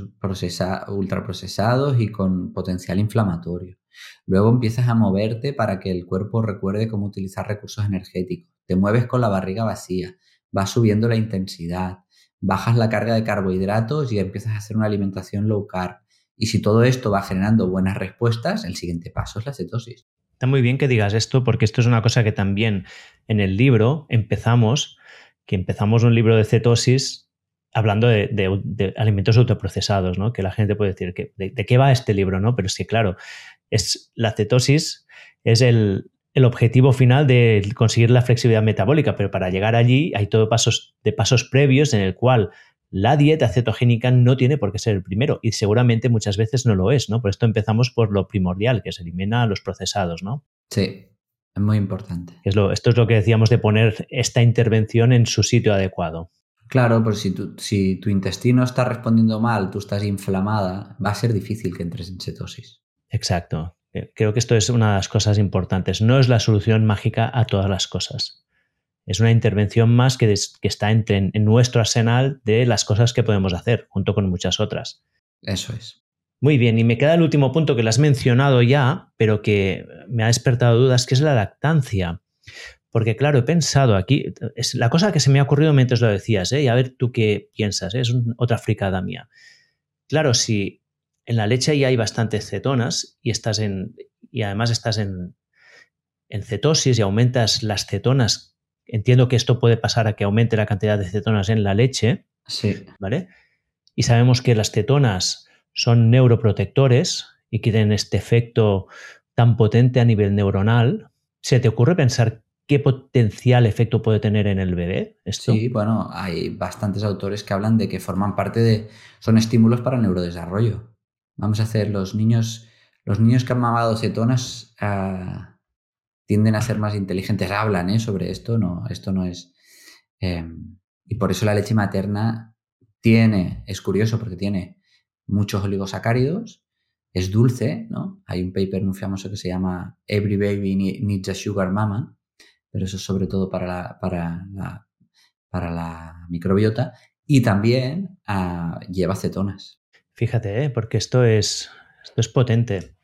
ultraprocesados y con potencial inflamatorio. Luego empiezas a moverte para que el cuerpo recuerde cómo utilizar recursos energéticos. Te mueves con la barriga vacía, vas subiendo la intensidad, bajas la carga de carbohidratos y empiezas a hacer una alimentación low carb. Y si todo esto va generando buenas respuestas, el siguiente paso es la cetosis. Está muy bien que digas esto porque esto es una cosa que también en el libro empezamos, que empezamos un libro de cetosis hablando de, alimentos autoprocesados, ¿no? Que la gente puede decir, que, de, qué va este libro? ¿no? Pero es que, claro, es, la cetosis es el, el objetivo final de conseguir la flexibilidad metabólica, pero para llegar allí hay todo pasos de pasos previos en el cual la dieta cetogénica no tiene por qué ser el primero y seguramente muchas veces no lo es, ¿no? Por esto empezamos por lo primordial, que se elimina los procesados, ¿no? Sí, es muy importante. Es lo, esto es lo que decíamos de poner esta intervención en su sitio adecuado. Claro, pues si tu, si tu intestino está respondiendo mal, tú estás inflamada, va a ser difícil que entres en cetosis. Exacto. Eh, creo que esto es una de las cosas importantes. No es la solución mágica a todas las cosas. Es una intervención más que, está en, en, nuestro arsenal de las cosas que podemos hacer, junto con muchas otras. Eso es. Muy bien, y me queda el último punto que lo has mencionado ya, pero que me ha despertado dudas, que es la lactancia. Porque claro, he pensado aquí, es la cosa que se me ha ocurrido mientras lo decías, ¿eh? y a ver tú qué piensas, ¿eh? es otra fricada mía. Claro, si en la leche ya hay bastantes cetonas y estás en y además estás en, en cetosis y aumentas las cetonas. Entiendo que esto puede pasar a que aumente la cantidad de cetonas en la leche. Sí. ¿Vale? Y sabemos que las cetonas son neuroprotectores y que tienen este efecto tan potente a nivel neuronal. ¿Se te ocurre pensar qué potencial efecto puede tener en el bebé? Esto? Sí, bueno, hay bastantes autores que hablan de que forman parte de. son estímulos para el neurodesarrollo. Vamos a hacer los niños, los niños que han mamado cetonas ah, tienden a ser más inteligentes, hablan ¿eh? sobre esto, no, esto no es... Em, y por eso la leche materna tiene, es curioso porque tiene muchos oligosacáridos, es dulce, ¿no? Hay un paper muy famoso que se llama Every Baby Needs a Sugar Mama, pero eso es sobre todo para la, para la, para la microbiota, y también ah, lleva cetonas. Fíjate, ¿eh? porque esto es, esto es potente.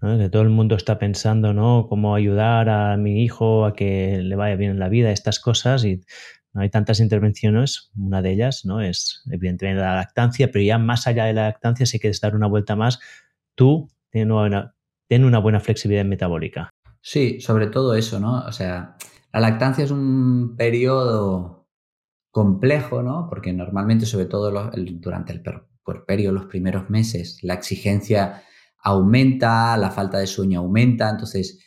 Que todo el mundo está pensando, ¿no? Cómo ayudar a mi hijo a que le vaya bien en la vida, estas cosas, y no hay tantas intervenciones. Una de ellas, ¿no? Es evidentemente la lactancia, pero ya más allá de la lactancia, si quieres dar una vuelta más, tú ten una, ten una buena flexibilidad metabólica. Sí, sobre todo eso, ¿no? O sea, la lactancia es un periodo complejo, ¿no? Porque normalmente, sobre todo durante el, periodo, los primeros meses, la exigencia aumenta, la falta de sueño aumenta, entonces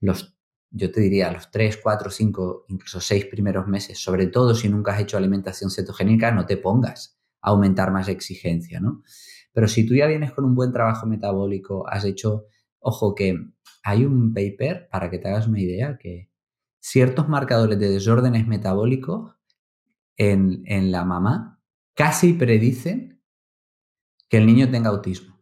los, yo te diría los 3, 4, 5, incluso 6 primeros meses, sobre todo si nunca has hecho alimentación cetogénica, no te pongas a aumentar más exigencia, ¿no? Pero si tú ya vienes con un buen trabajo metabólico, has hecho, ojo que hay un paper, para que te hagas una idea, que ciertos marcadores de desórdenes metabólicos en, en la mamá casi predicen que el niño tenga autismo.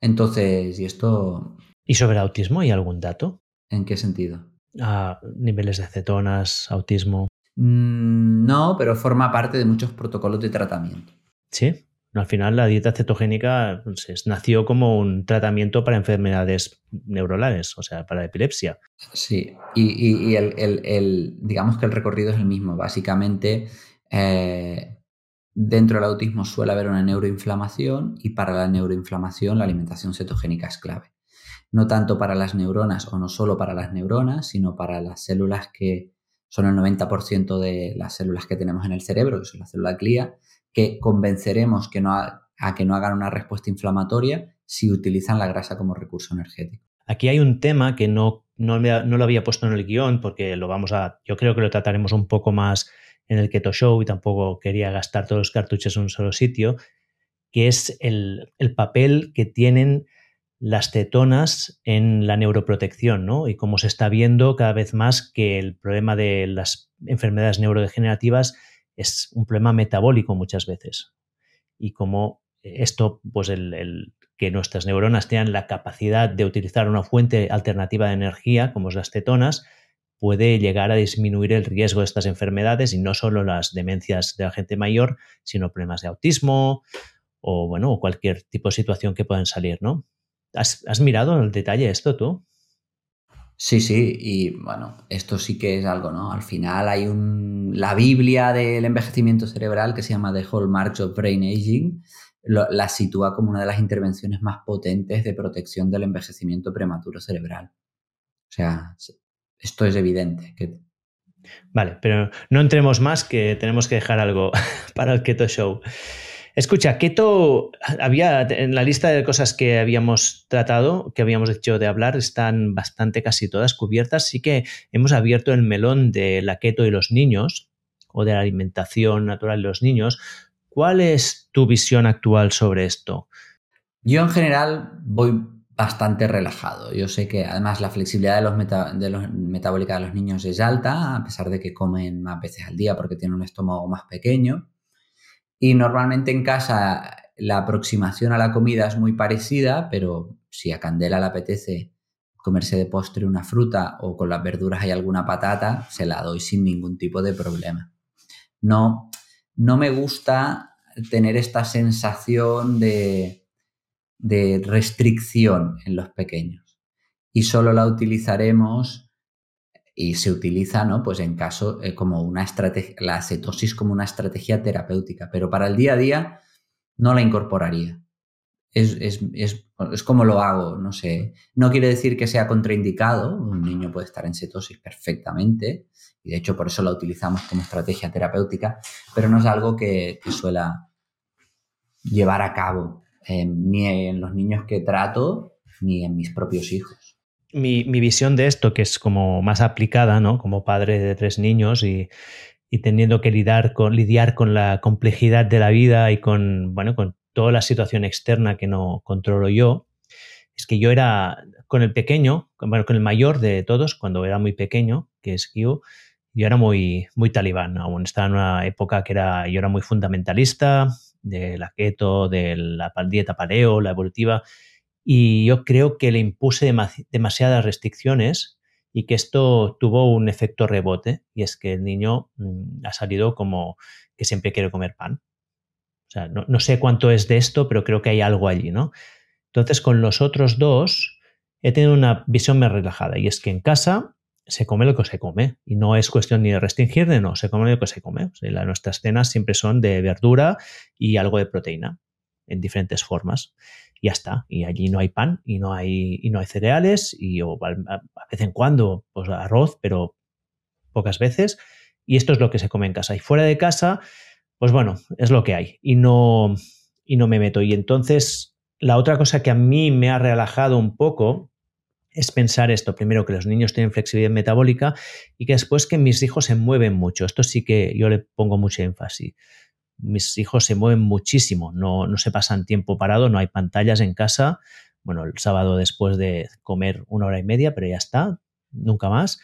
Entonces, y esto... ¿Y sobre el autismo hay algún dato? ¿En qué sentido? A niveles de cetonas, autismo. Mm, no, pero forma parte de muchos protocolos de tratamiento. Sí. Al final la dieta cetogénica pues, nació como un tratamiento para enfermedades neuronales, o sea, para epilepsia. Sí, y, el, digamos que el recorrido es el mismo. Básicamente, eh, Dentro del autismo suele haber una neuroinflamación y para la neuroinflamación la alimentación cetogénica es clave. No tanto para las neuronas o no solo para las neuronas, sino para las células que son el 90% de las células que tenemos en el cerebro, que son la célula glía, que convenceremos que no a, que no hagan una respuesta inflamatoria si utilizan la grasa como recurso energético. Aquí hay un tema que no, no, lo había puesto en el guion porque lo vamos a, yo creo que lo trataremos un poco más en el Keto Show y tampoco quería gastar todos los cartuchos en un solo sitio, que es el, papel que tienen las cetonas en la neuroprotección, ¿no? Y como se está viendo cada vez más que el problema de las enfermedades neurodegenerativas es un problema metabólico muchas veces. Y como esto, pues el, que nuestras neuronas tengan la capacidad de utilizar una fuente alternativa de energía, como es las cetonas, puede llegar a disminuir el riesgo de estas enfermedades y no solo las demencias de la gente mayor, sino problemas de autismo o bueno, cualquier tipo de situación que puedan salir, ¿no? ¿Has, has mirado el detalle esto tú? Sí, sí, y bueno, esto sí que es algo, ¿no? Al final hay un, la Biblia del envejecimiento cerebral que se llama The Hallmarks of Brain Aging, la sitúa como una de las intervenciones más potentes de protección del envejecimiento prematuro cerebral. O sea, esto es evidente. Vale, pero no entremos más que tenemos que dejar algo para el Keto Show. Escucha, Keto, había en la lista de cosas que habíamos tratado, que habíamos hecho de hablar, están bastante casi todas cubiertas. Sí que hemos abierto el melón de la keto y los niños, o de la alimentación natural de los niños. ¿Cuál es tu visión actual sobre esto? Yo en general voy bastante relajado. Yo sé que además la flexibilidad de los, los metabólica de los niños es alta, a pesar de que comen más veces al día porque tienen un estómago más pequeño. Y normalmente en casa la aproximación a la comida es muy parecida, pero si a Candela le apetece comerse de postre una fruta o con las verduras hay alguna patata, se la doy sin ningún tipo de problema. No, no me gusta tener esta sensación de, de restricción en los pequeños y solo la utilizaremos y se utiliza, ¿no? Pues en caso eh, como una estrategia, la cetosis como una estrategia terapéutica, pero para el día a día no la incorporaría. Es, es, es, es, como lo hago, no sé. No quiere decir que sea contraindicado, un niño puede estar en cetosis perfectamente, y de hecho por eso la utilizamos como estrategia terapéutica, pero no es algo que, suela llevar a cabo ni en los niños que trato, ni en mis propios hijos mi, visión de esto, que es como más aplicada, ¿no? Como padre de tres niños y, teniendo que lidiar con, lidiar con la complejidad de la vida y con, bueno, con toda la situación externa que no controlo yo, es que yo era con el pequeño, bueno, con el mayor de todos, cuando era muy pequeño, que es Kyu, yo era muy, muy talibán, aún estaba en una época que era, yo era muy fundamentalista de la keto, de la dieta paleo, la evolutiva, y yo creo que le impuse demasiadas restricciones y que esto tuvo un efecto rebote y es que el niño mm, ha salido como que siempre quiere comer pan. O sea, no, sé cuánto es de esto, pero creo que hay algo allí, ¿no? Entonces, con los otros dos he tenido una visión más relajada y es que en casa se come lo que se come y no es cuestión ni de restringir ni no, se come lo que se come. nuestras cenas siempre son de verdura y algo de proteína en diferentes formas y ya está. Y allí no hay pan y no hay, y no hay cereales y o, a, vez en cuando pues arroz, pero pocas veces. Y esto es lo que se come en casa. Y fuera de casa, pues bueno, es lo que hay. Y no, y no me meto. Y entonces, la otra cosa que a mí me ha relajado un poco es pensar esto, primero que los niños tienen flexibilidad metabólica y que después que mis hijos se mueven mucho. Esto sí que yo le pongo mucho énfasis mis hijos se mueven muchísimo, no, no se pasan tiempo parado, no hay pantallas en casa. Bueno, el sábado después de comer una hora y media, pero ya está, nunca más.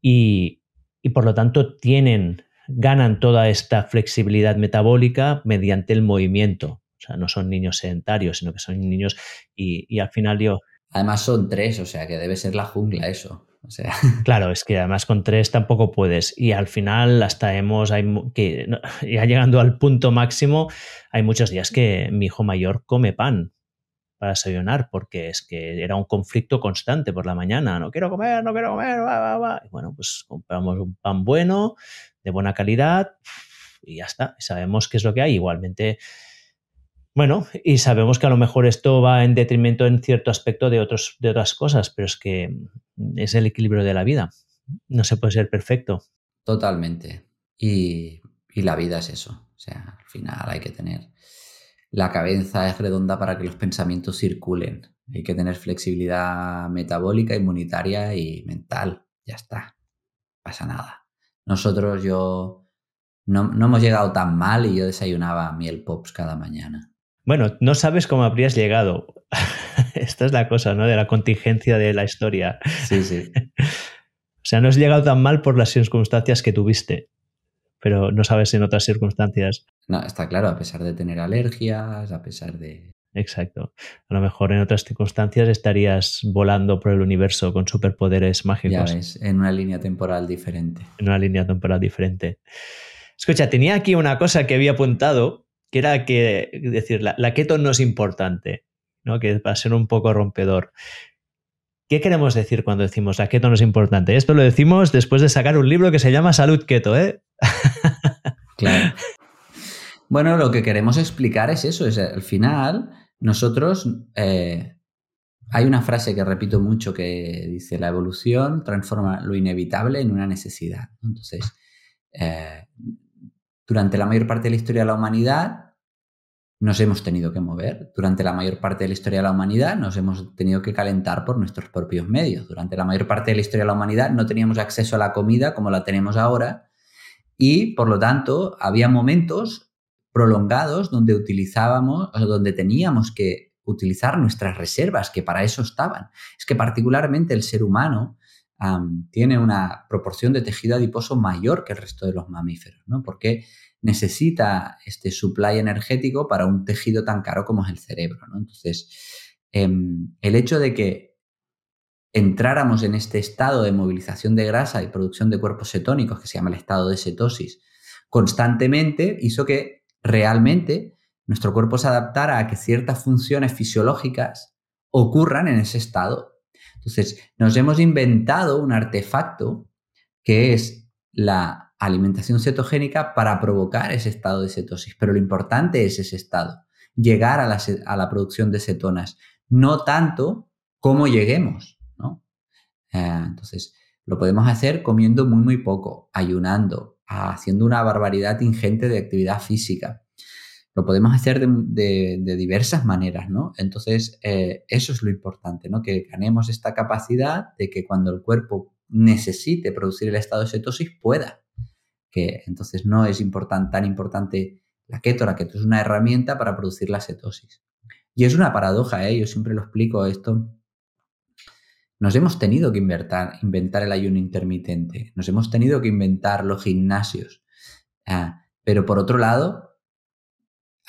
Y, y por lo tanto tienen, ganan toda esta flexibilidad metabólica mediante el movimiento. O sea, no son niños sedentarios, sino que son niños y, y al final yo... Además son tres, o sea que debe ser la jungla eso. O sea. Claro, es que además con tres tampoco puedes. Y al final, hasta hemos, hay, que, ya llegando al punto máximo, hay muchos días que mi hijo mayor come pan para desayunar, porque es que era un conflicto constante por la mañana. No quiero comer, no quiero comer, va, va, va. Y bueno, pues compramos un pan bueno, de buena calidad, y ya está. Sabemos qué es lo que hay. Igualmente bueno, y sabemos que a lo mejor esto va en detrimento en cierto aspecto de, otros, de otras cosas, pero es que es el equilibrio de la vida. No se puede ser perfecto. Totalmente. Y, y la vida es eso. O sea, al final hay que tener... La cabeza es redonda para que los pensamientos circulen. Hay que tener flexibilidad metabólica, inmunitaria y mental. Ya está. No pasa nada. Nosotros, yo... No, no hemos llegado tan mal y yo desayunaba miel pops cada mañana. Bueno, no sabes cómo habrías llegado. Esta es la cosa, ¿no? De la contingencia de la historia. Sí, sí. o sea, no has llegado tan mal por las circunstancias que tuviste, pero no sabes en otras circunstancias. No, está claro, a pesar de tener alergias, a pesar de... Exacto. A lo mejor en otras circunstancias estarías volando por el universo con superpoderes mágicos. Ya ves, en una línea temporal diferente. En una línea temporal diferente. Escucha, tenía aquí una cosa que había apuntado que era que, decir, la, keto no es importante. ¿no? que va a ser un poco rompedor. ¿Qué queremos decir cuando decimos la keto no es importante? Esto lo decimos después de sacar un libro que se llama Salud Keto, ¿eh? claro. Bueno, lo que queremos explicar es eso, es al final nosotros eh, hay una frase que repito mucho que dice la evolución transforma lo inevitable en una necesidad. Entonces, eh, durante la mayor parte de la historia de la humanidad nos hemos tenido que mover. Durante la mayor parte de la historia de la humanidad nos hemos tenido que calentar por nuestros propios medios. Durante la mayor parte de la historia de la humanidad no teníamos acceso a la comida como la tenemos ahora y, por lo tanto, había momentos prolongados donde utilizábamos, o donde teníamos que utilizar nuestras reservas, que para eso estaban. Es que particularmente el ser humano tiene una proporción de tejido adiposo mayor que el resto de los mamíferos, ¿no? Porque necesita este supply energético para un tejido tan caro como es el cerebro, ¿no? Entonces, em, el hecho de que entráramos en este estado de movilización de grasa y producción de cuerpos cetónicos, que se llama el estado de cetosis, constantemente hizo que realmente nuestro cuerpo se adaptara a que ciertas funciones fisiológicas ocurran en ese estado. Entonces, nos hemos inventado un artefacto que es la alimentación cetogénica para provocar ese estado de cetosis, pero lo importante es ese estado, llegar a la, producción de cetonas, no tanto cómo lleguemos. Eh, entonces, lo podemos hacer comiendo muy, muy poco, ayunando, haciendo una barbaridad ingente de actividad física, lo podemos hacer de, diversas maneras, ¿no? Entonces, eh, eso es lo importante, ¿no? Que ganemos esta capacidad de que cuando el cuerpo necesite producir el estado de cetosis, pueda. Que entonces no es tan importante la keto, la keto es una herramienta para producir la cetosis. Y es una paradoja, ¿eh? Yo siempre lo explico esto. Nos hemos tenido que inventar, inventar el ayuno intermitente, nos hemos tenido que inventar los gimnasios. Ah, pero por otro lado,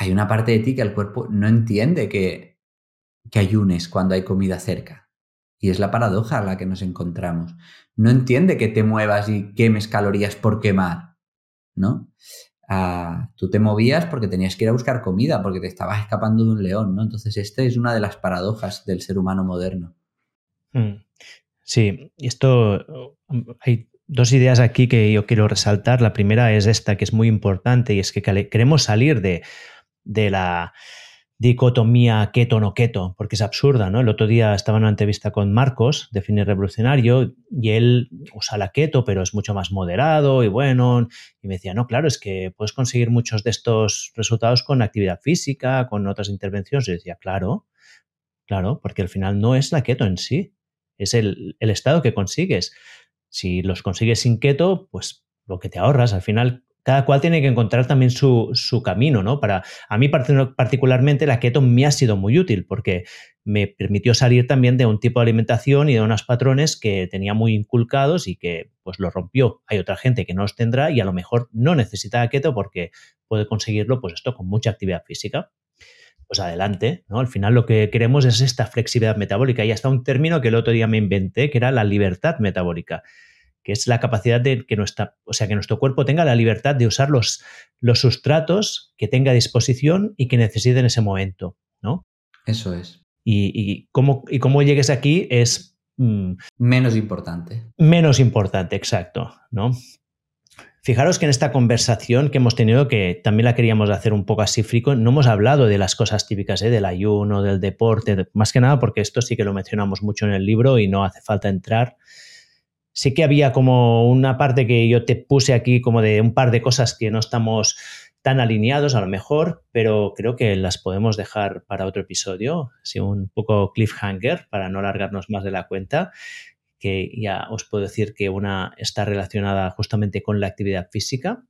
hay una parte de ti que el cuerpo no entiende que, ayunes cuando hay comida cerca. Y es la paradoja a la que nos encontramos. No entiende que te muevas y quemes calorías por quemar, ¿no? Ah, tú te movías porque tenías que ir a buscar comida, porque te estabas escapando de un león, ¿no? Entonces, esta es una de las paradojas del ser humano moderno. Mm. Sí, esto hay dos ideas aquí que yo quiero resaltar. La primera es esta, que es muy importante, y es que queremos salir de de la dicotomía keto no keto, porque es absurda, ¿no? El otro día estaba en una entrevista con Marcos de Fini Revolucionario y él usa la keto, pero es mucho más moderado y bueno, y me decía, no, claro, es que puedes conseguir muchos de estos resultados con actividad física, con otras intervenciones. Y decía, claro, claro, porque al final no es la keto en sí, es el, el estado que consigues. Si los consigues sin keto, pues lo que te ahorras, al final cada cual tiene que encontrar también su, camino, ¿no? Para, a mí particularmente la keto me ha sido muy útil porque me permitió salir también de un tipo de alimentación y de unos patrones que tenía muy inculcados y que pues lo rompió. Hay otra gente que no los tendrá y a lo mejor no necesita keto porque puede conseguirlo pues esto con mucha actividad física. Pues adelante, ¿no? Al final lo que queremos es esta flexibilidad metabólica y hasta un término que el otro día me inventé que era la libertad metabólica que es la capacidad de que, nuestra, o sea, que nuestro cuerpo tenga la libertad de usar los, los sustratos que tenga a disposición y que necesite en ese momento, ¿no? Eso es. Y, cómo, y cómo llegues aquí es... Mm, menos importante. Menos importante, exacto, ¿no? Fijaros que en esta conversación que hemos tenido, que también la queríamos hacer un poco así frico, no hemos hablado de las cosas típicas, ¿eh? del ayuno, del deporte, más que nada porque esto sí que lo mencionamos mucho en el libro y no hace falta entrar sí que había como una parte que yo te puse aquí como de un par de cosas que no estamos tan alineados a lo mejor, pero creo que las podemos dejar para otro episodio, así un poco cliffhanger para no alargarnos más de la cuenta, que ya os puedo decir que una está relacionada justamente con la actividad física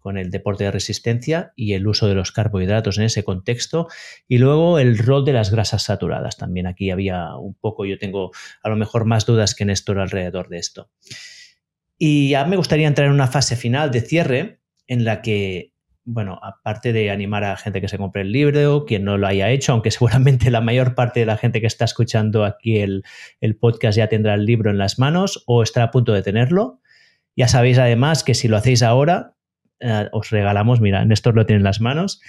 con el deporte de resistencia y el uso de los carbohidratos en ese contexto. Y luego el rol de las grasas saturadas. También aquí había un poco, yo tengo a lo mejor más dudas que Néstor alrededor de esto. Y ya me gustaría entrar en una fase final de cierre en la que, bueno, aparte de animar a gente que se compre el libro, quien no lo haya hecho, aunque seguramente la mayor parte de la gente que está escuchando aquí el, el podcast ya tendrá el libro en las manos o estará a punto de tenerlo. Ya sabéis además que si lo hacéis ahora, eh, os regalamos, mira, Néstor lo tiene en las manos,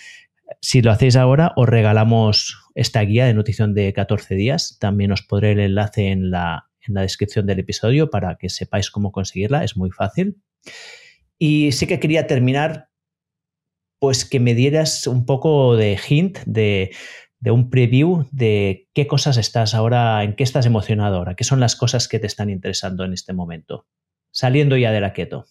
Si lo hacéis ahora, os regalamos esta guía de nutrición de 14 días. También os pondré el enlace en la, en la descripción del episodio para que sepáis cómo conseguirla. Es muy fácil. Y sí que quería terminar, pues que me dieras un poco de hint, de, de un preview de qué cosas estás ahora, en qué estás emocionado ahora, qué son las cosas que te están interesando en este momento, saliendo ya de la keto.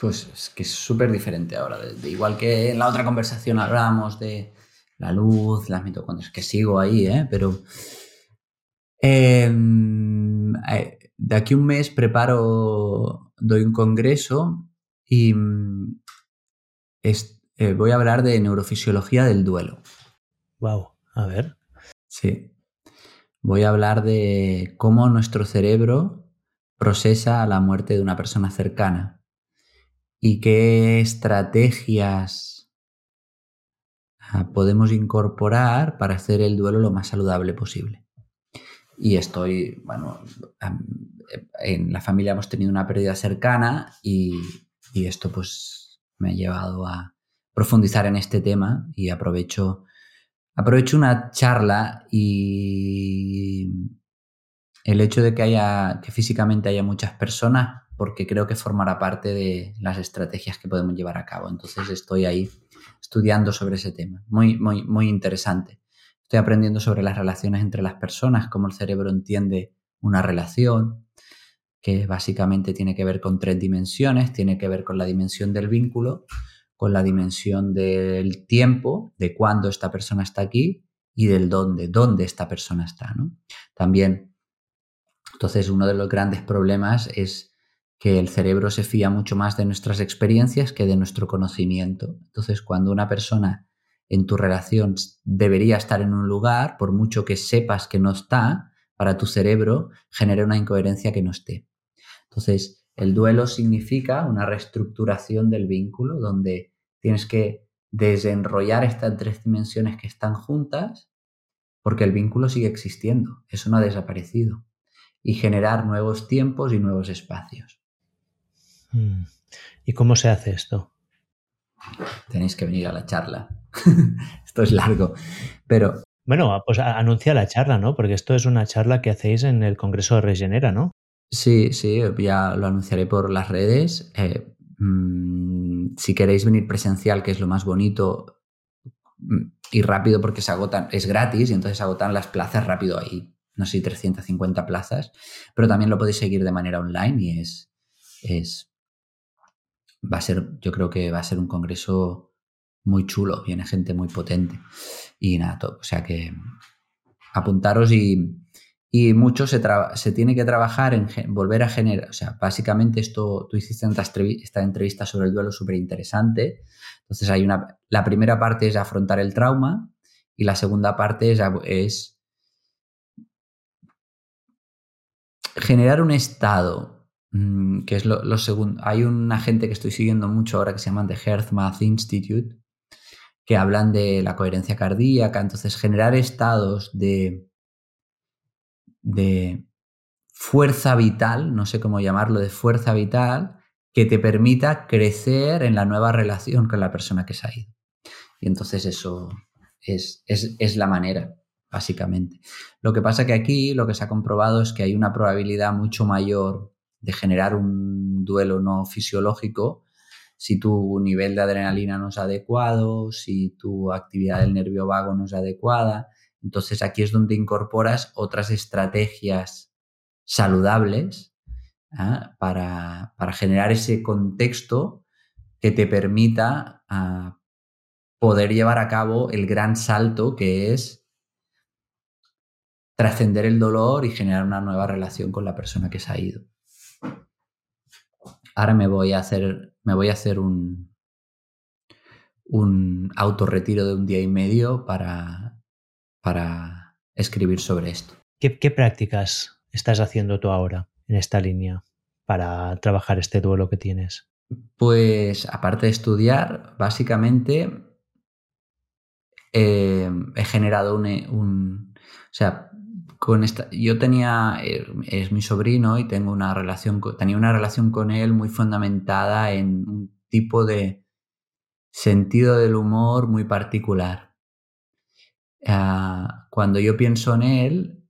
Pues es que es súper diferente ahora. De, igual que en la otra conversación hablábamos de la luz, las mitocondrias, que sigo ahí, ¿eh? pero em, eh, de aquí un mes preparo, doy un congreso y mm, eh, voy a hablar de neurofisiología del duelo. Wow, a ver. Sí. Voy a hablar de cómo nuestro cerebro procesa la muerte de una persona cercana y qué estrategias ah, podemos incorporar para hacer el duelo lo más saludable posible. Y estoy, bueno, en la familia hemos tenido una pérdida cercana y, esto pues me ha llevado a profundizar en este tema y aprovecho, aprovecho una charla y el hecho de que haya, que físicamente haya muchas personas porque creo que formará parte de las estrategias que podemos llevar a cabo. Entonces estoy ahí estudiando sobre ese tema. Muy, muy, muy interesante. Estoy aprendiendo sobre las relaciones entre las personas, cómo el cerebro entiende una relación, que básicamente tiene que ver con tres dimensiones. Tiene que ver con la dimensión del vínculo, con la dimensión del tiempo, de cuándo esta persona está aquí y del dónde, dónde esta persona está. ¿no? También, entonces, uno de los grandes problemas es que el cerebro se fía mucho más de nuestras experiencias que de nuestro conocimiento. Entonces, cuando una persona en tu relación debería estar en un lugar, por mucho que sepas que no está, para tu cerebro genera una incoherencia que no esté. Entonces, el duelo significa una reestructuración del vínculo donde tienes que desenrollar estas tres dimensiones que están juntas porque el vínculo sigue existiendo, eso no ha desaparecido, y generar nuevos tiempos y nuevos espacios. Mm. ¿Y cómo se hace esto? Tenéis que venir a la charla. esto es largo, pero... Bueno, pues anuncia la charla, ¿no? Porque esto es una charla que hacéis en el Congreso de Regenera, ¿no? Sí, sí, ya lo anunciaré por las redes. Eh, mm, si queréis venir presencial, que es lo más bonito mm, y rápido porque se agotan, es gratis y entonces se agotan las plazas rápido ahí. No sé, 350 plazas, pero también lo podéis seguir de manera online y es, es va a ser, yo creo que va a ser un congreso muy chulo, viene gente muy potente. Y nada, o sea que apuntaros y, y mucho se, se, tiene que trabajar en volver a generar, o sea, básicamente esto, tú hiciste esta entrevista sobre el duelo súper interesante, entonces hay una, la primera parte es afrontar el trauma y la segunda parte es generar un estado Mm, que es lo, segundo. Hay una gente que estoy siguiendo mucho ahora que se llama The Heart Math Institute, que hablan de la coherencia cardíaca, entonces generar estados de, de fuerza vital, no sé cómo llamarlo, de fuerza vital, que te permita crecer en la nueva relación con la persona que se ha ido. Y entonces eso es, es, es la manera, básicamente. Lo que pasa que aquí lo que se ha comprobado es que hay una probabilidad mucho mayor de generar un duelo no fisiológico si tu nivel de adrenalina no es adecuado, si tu actividad del nervio vago no es adecuada. Entonces aquí es donde incorporas otras estrategias saludables ¿ah? para, generar ese contexto que te permita ah, poder llevar a cabo el gran salto que es trascender el dolor y generar una nueva relación con la persona que se ha ido ahora me voy a hacer, me voy a hacer un, un autorretiro de un día y medio para, para escribir sobre esto. ¿Qué, ¿Qué, prácticas estás haciendo tú ahora en esta línea para trabajar este duelo que tienes? Pues aparte de estudiar, básicamente eh, he generado un, un, O sea, con esta, yo tenía, eh, es mi sobrino y tengo una relación, tenía una relación con él muy fundamentada en un tipo de sentido del humor muy particular. Ah, cuando yo pienso en él,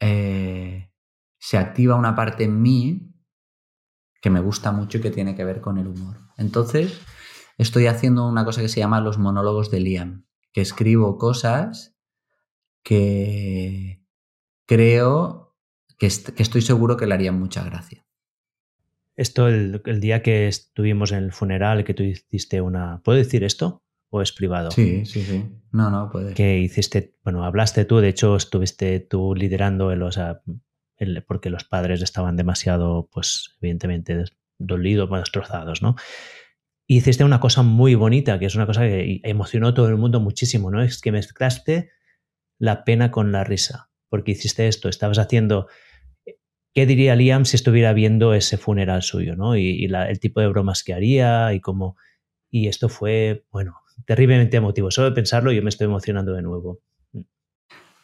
eh, se activa una parte en mí que me gusta mucho y que tiene que ver con el humor. Entonces, estoy haciendo una cosa que se llama los monólogos de Liam, que escribo cosas que creo que, estoy seguro que le harían mucha gracia. Esto, el, día que estuvimos en el funeral, que tú hiciste una... ¿Puedo decir esto? ¿O es privado? Sí, sí, sí. No, no, puede. Que hiciste, bueno, hablaste tú, de hecho estuviste tú liderando, el, o sea, porque los padres estaban demasiado, pues, evidentemente, dolidos, destrozados, ¿no? Y hiciste una cosa muy bonita, que es una cosa que emocionó a todo el mundo muchísimo, ¿no? Es que mezclaste la pena con la risa, porque hiciste esto, estabas haciendo... ¿Qué diría Liam si estuviera viendo ese funeral suyo, ¿no? Y, el tipo de bromas que haría y cómo... Y esto fue, bueno, terriblemente emotivo. Solo de pensarlo yo me estoy emocionando de nuevo.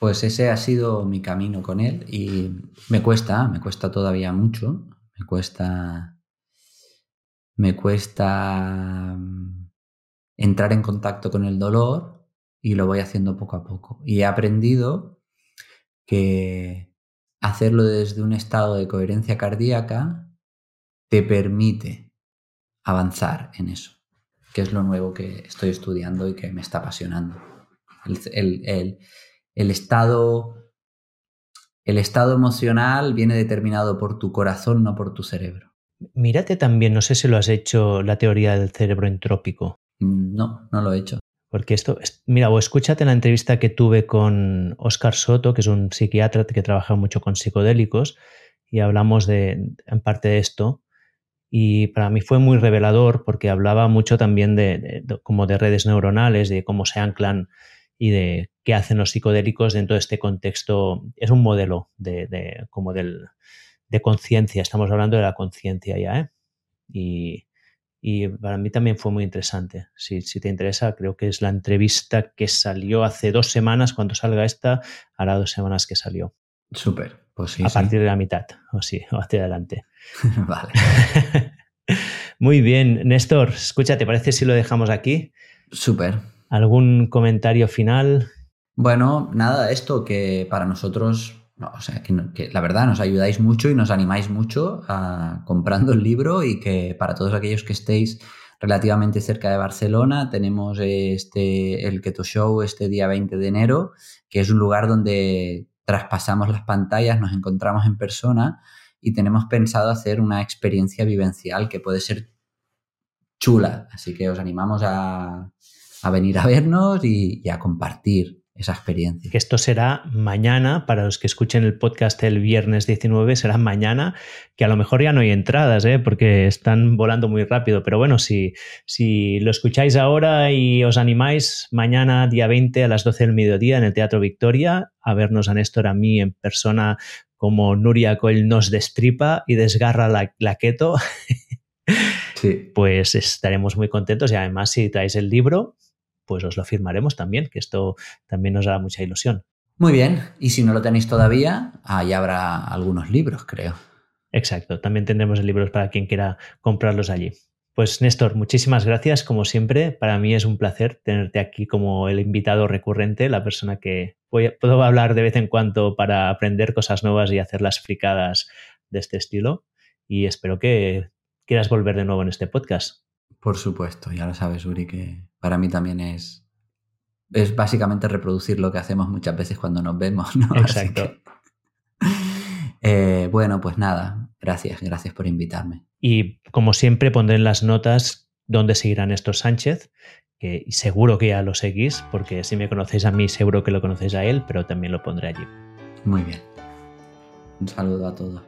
Pues ese ha sido mi camino con él y me cuesta, me cuesta todavía mucho, me cuesta, me cuesta mm, entrar en contacto con el dolor y lo voy haciendo poco a poco. Y he aprendido que hacerlo desde un estado de coherencia cardíaca te permite avanzar en eso, que es lo nuevo que estoy estudiando y que me está apasionando. el, el estado, el estado emocional viene determinado por tu corazón, no por tu cerebro. Mírate también, no sé si lo has hecho, la teoría del cerebro entrópico. Mm, no, no lo he hecho. Porque esto, mira, o escúchate la entrevista que tuve con Oscar Soto, que es un psiquiatra que trabaja mucho con psicodélicos, y hablamos de, en parte de esto. Y para mí fue muy revelador porque hablaba mucho también de, como de redes neuronales, de cómo se anclan y de qué hacen los psicodélicos dentro de este contexto. Es un modelo de, como del, de conciencia, estamos hablando de la conciencia ya, ¿eh? Y, para mí también fue muy interesante. Si, si, te interesa, creo que es la entrevista que salió hace dos semanas, cuando salga esta, hará dos semanas que salió. Súper, pues sí. A partir de la mitad, o sí, o hacia adelante. vale. muy bien, Néstor, escucha, ¿te parece si lo dejamos aquí? Súper. ¿Algún comentario final? Bueno, nada, esto que para nosotros, o sea, que, la verdad nos ayudáis mucho y nos animáis mucho a, comprando el libro y que para todos aquellos que estéis relativamente cerca de Barcelona tenemos este, el Keto Show este día 20 de enero, que es un lugar donde traspasamos las pantallas, nos encontramos en persona y tenemos pensado hacer una experiencia vivencial que puede ser chula. Así que os animamos a, a venir a vernos y, a compartir esa experiencia. Que esto será mañana, para los que escuchen el podcast el viernes 19, será mañana, que a lo mejor ya no hay entradas, ¿eh? porque están volando muy rápido, pero bueno, si, si lo escucháis ahora y os animáis, mañana día 20 a las 12 del mediodía en el Teatro Victoria, a vernos a Néstor, a mí en persona, como Nuria Coel nos destripa y desgarra la, la keto. Sí. Pues estaremos muy contentos y además si traéis el libro, pues os lo firmaremos también, que esto también nos hará mucha ilusión. Muy bien, y si no lo tenéis todavía, ahí habrá algunos libros, creo. Exacto, también tendremos libros para quien quiera comprarlos allí. Pues Néstor, muchísimas gracias, como siempre. Para mí es un placer tenerte aquí como el invitado recurrente, la persona que puedo hablar de vez en cuando para aprender cosas nuevas y hacer las fricadas de este estilo. Y espero que quieras volver de nuevo en este podcast. Por supuesto, ya lo sabes, Uri, que para mí también es, es básicamente reproducir lo que hacemos muchas veces cuando nos vemos, ¿no? Exacto. Eh, bueno, pues nada, gracias, gracias por invitarme. Y como siempre pondré en las notas dónde seguirán estos Sánchez, que seguro que ya lo seguís, porque si me conocéis a mí, seguro que lo conocéis a él, pero también lo pondré allí. Muy bien. Un saludo a todos.